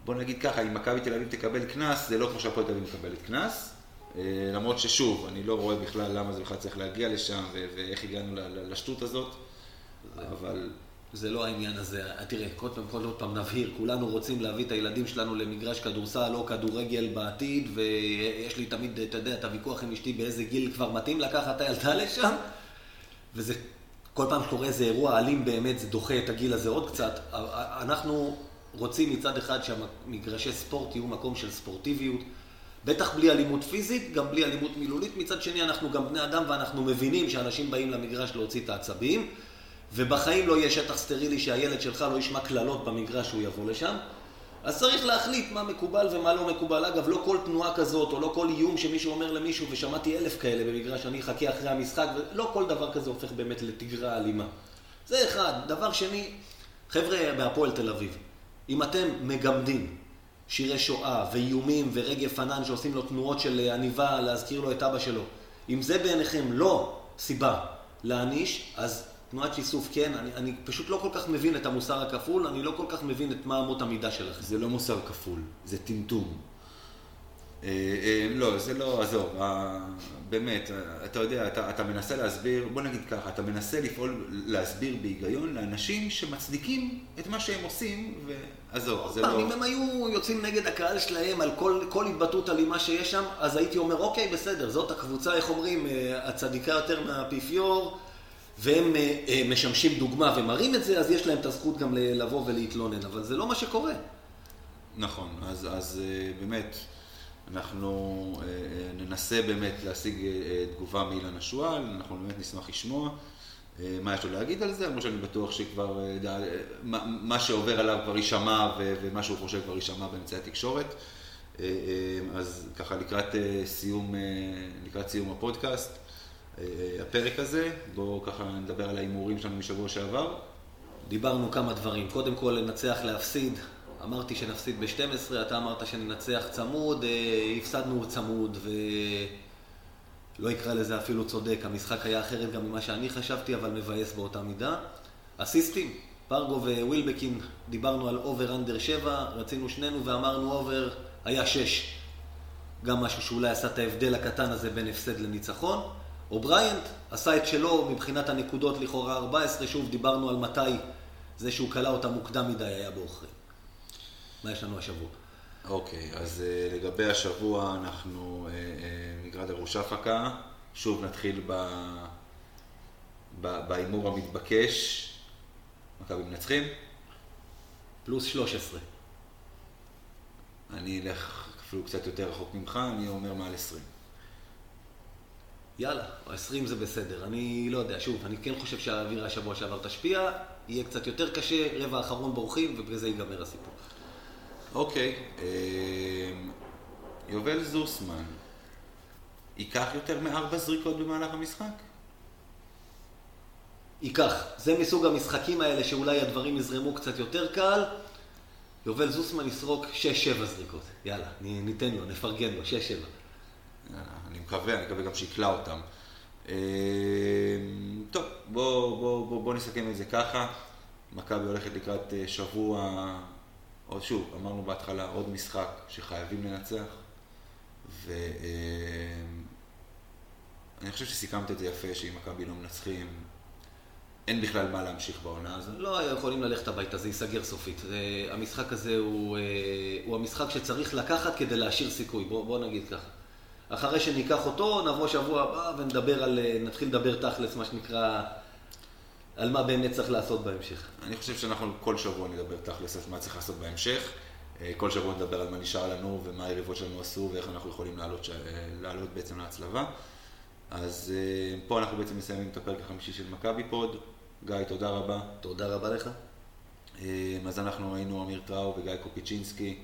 בוא נגיד ככה, אם מכבי תל אביב תקבל קנס, זה לא כמו שהפועל תל אביב מקבלת קנס. אה, למרות ששוב, אני לא רואה בכלל למה זה בכלל צריך להגיע לשם ואיך הגענו לשטות הזאת, אבל... זה לא העניין הזה. תראה, פעם, כל פעם נבהיר, כולנו רוצים להביא את הילדים שלנו למגרש כדורסל או כדורגל בעתיד, ויש לי תמיד, אתה יודע, את הוויכוח עם אשתי באיזה גיל כבר מתאים לקחת את הילדה לשם, וזה, כל פעם שקורה איזה אירוע אלים באמת, זה דוחה את הגיל הזה עוד קצת. אנחנו רוצים מצד אחד שהמגרשי ספורט יהיו מקום של ספורטיביות. בטח בלי אלימות פיזית, גם בלי אלימות מילולית. מצד שני, אנחנו גם בני אדם ואנחנו מבינים שאנשים באים למגרש להוציא את העצבים, ובחיים לא יהיה שטח סטרילי שהילד שלך לא ישמע קללות במגרש שהוא יבוא לשם. אז צריך להחליט מה מקובל ומה לא מקובל. אגב, לא כל תנועה כזאת, או לא כל איום שמישהו אומר למישהו, ושמעתי אלף כאלה במגרש, אני אחכה אחרי המשחק, ולא כל דבר כזה הופך באמת לתגרה אלימה. זה אחד. דבר שני, חבר'ה בהפועל תל אביב, אם אתם מגמדים שירי שואה ואיומים ורגב פנן שעושים לו תנועות של עניבה להזכיר לו את אבא שלו. אם זה בעיניכם לא סיבה להעניש, אז תנועת שיסוף כן, אני, אני פשוט לא כל כך מבין את המוסר הכפול, אני לא כל כך מבין את מה אמות המידה שלכם. זה לא מוסר כפול, זה טמטום. אה, אה, לא, זה לא, עזוב, אה, באמת, אתה יודע, אתה, אתה מנסה להסביר, בוא נגיד ככה, אתה מנסה לפעול, להסביר בהיגיון לאנשים שמצדיקים את מה שהם עושים, ועזוב, זה לא... אם הם היו יוצאים נגד הקהל שלהם על כל, כל התבטאות אלימה שיש שם, אז הייתי אומר, אוקיי, בסדר, זאת הקבוצה, איך אומרים, הצדיקה יותר מהאפיפיור, והם משמשים דוגמה ומראים את זה, אז יש להם את הזכות גם לבוא ולהתלונן, אבל זה לא מה שקורה. נכון, אז, אז באמת... אנחנו אה, אה, ננסה באמת להשיג אה, תגובה מאילן השועל, אנחנו באמת נשמח לשמוע מה יש לו להגיד על זה, למרות שאני בטוח שכבר, מה שעובר עליו כבר יישמע ומה שהוא חושב כבר יישמע באמצעי התקשורת. אז ככה לקראת סיום, לקראת סיום הפודקאסט, הפרק הזה, בואו ככה נדבר על ההימורים שלנו משבוע שעבר. דיברנו כמה דברים, קודם כל לנצח להפסיד, אמרתי שנפסיד ב-12, אתה אמרת שננצח צמוד, אה, הפסדנו צמוד ולא יקרא לזה אפילו צודק, המשחק היה אחרת גם ממה שאני חשבתי, אבל מבאס באותה מידה. אסיסטים, פרגו ווילבקין, דיברנו על over under 7, רצינו שנינו ואמרנו over, היה 6. גם משהו שאולי עשה את ההבדל הקטן הזה בין הפסד לניצחון. אובריינט עשה את שלו מבחינת הנקודות לכאורה 14, שוב דיברנו על מתי זה שהוא כלא אותה מוקדם מדי היה בעוכרים. מה יש לנו השבוע? אוקיי, okay, אז uh, לגבי השבוע אנחנו נקרא uh, דרוש הפקה, שוב נתחיל בהימור המתבקש, מכבי מנצחים? פלוס 13. אני אלך אפילו קצת יותר רחוק ממך, אני אומר מעל 20. יאללה, 20 זה בסדר. אני לא יודע, שוב, אני כן חושב שהאווירה השבוע שעבר תשפיע, יהיה קצת יותר קשה, רבע האחרון בורחים, ובזה ייגמר הסיפור. אוקיי, אמ, יובל זוסמן, ייקח יותר מארבע זריקות במהלך המשחק? ייקח. זה מסוג המשחקים האלה שאולי הדברים יזרמו קצת יותר קל. יובל זוסמן יסרוק 6-7 זריקות. יאללה, ניתן לו, נפרגן לו, 6-7. אני מקווה, אני מקווה גם שיקלע אותם. אמ, טוב, בואו בוא, בוא, בוא נסכם את זה ככה. מכבי הולכת לקראת אה, שבוע עוד שוב, אמרנו בהתחלה, עוד משחק שחייבים לנצח, ואני אה, חושב שסיכמת את זה יפה, שאם מכבי לא מנצחים, אין בכלל מה להמשיך בעונה הזו. לא יכולים ללכת הביתה, זה ייסגר סופית. המשחק הזה הוא, אה, הוא המשחק שצריך לקחת כדי להשאיר סיכוי, בוא, בוא נגיד ככה. אחרי שניקח אותו, נבוא שבוע הבא ונדבר על, אה, נתחיל לדבר תכלס, מה שנקרא, על מה באמת צריך לעשות בהמשך. אני חושב שאנחנו כל שבוע נדבר תכלס על מה צריך לעשות בהמשך. אה, כל שבוע נדבר על מה נשאר לנו ומה היריבות שלנו עשו ואיך אנחנו יכולים לעלות, אה, לעלות בעצם להצלבה. אז פה אנחנו בעצם מסיימים את הפרק החמישי של מכבי פוד. גיא, תודה רבה. תודה רבה לך. אז אנחנו היינו אמיר טראו וגיא קופיצ'ינסקי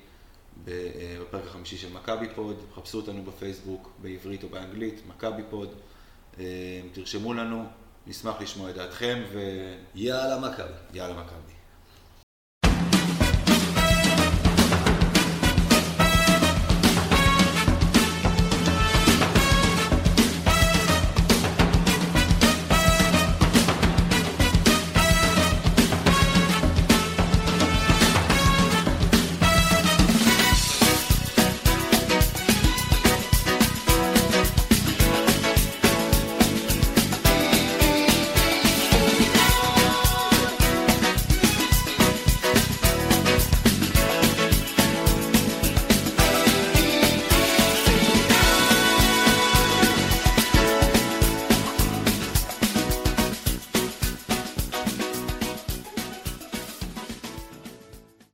בפרק החמישי של מכבי פוד. חפשו אותנו בפייסבוק בעברית או באנגלית, מכבי פוד. תרשמו לנו, נשמח לשמוע את דעתכם ו... יאללה מכבי. יאללה מכבי.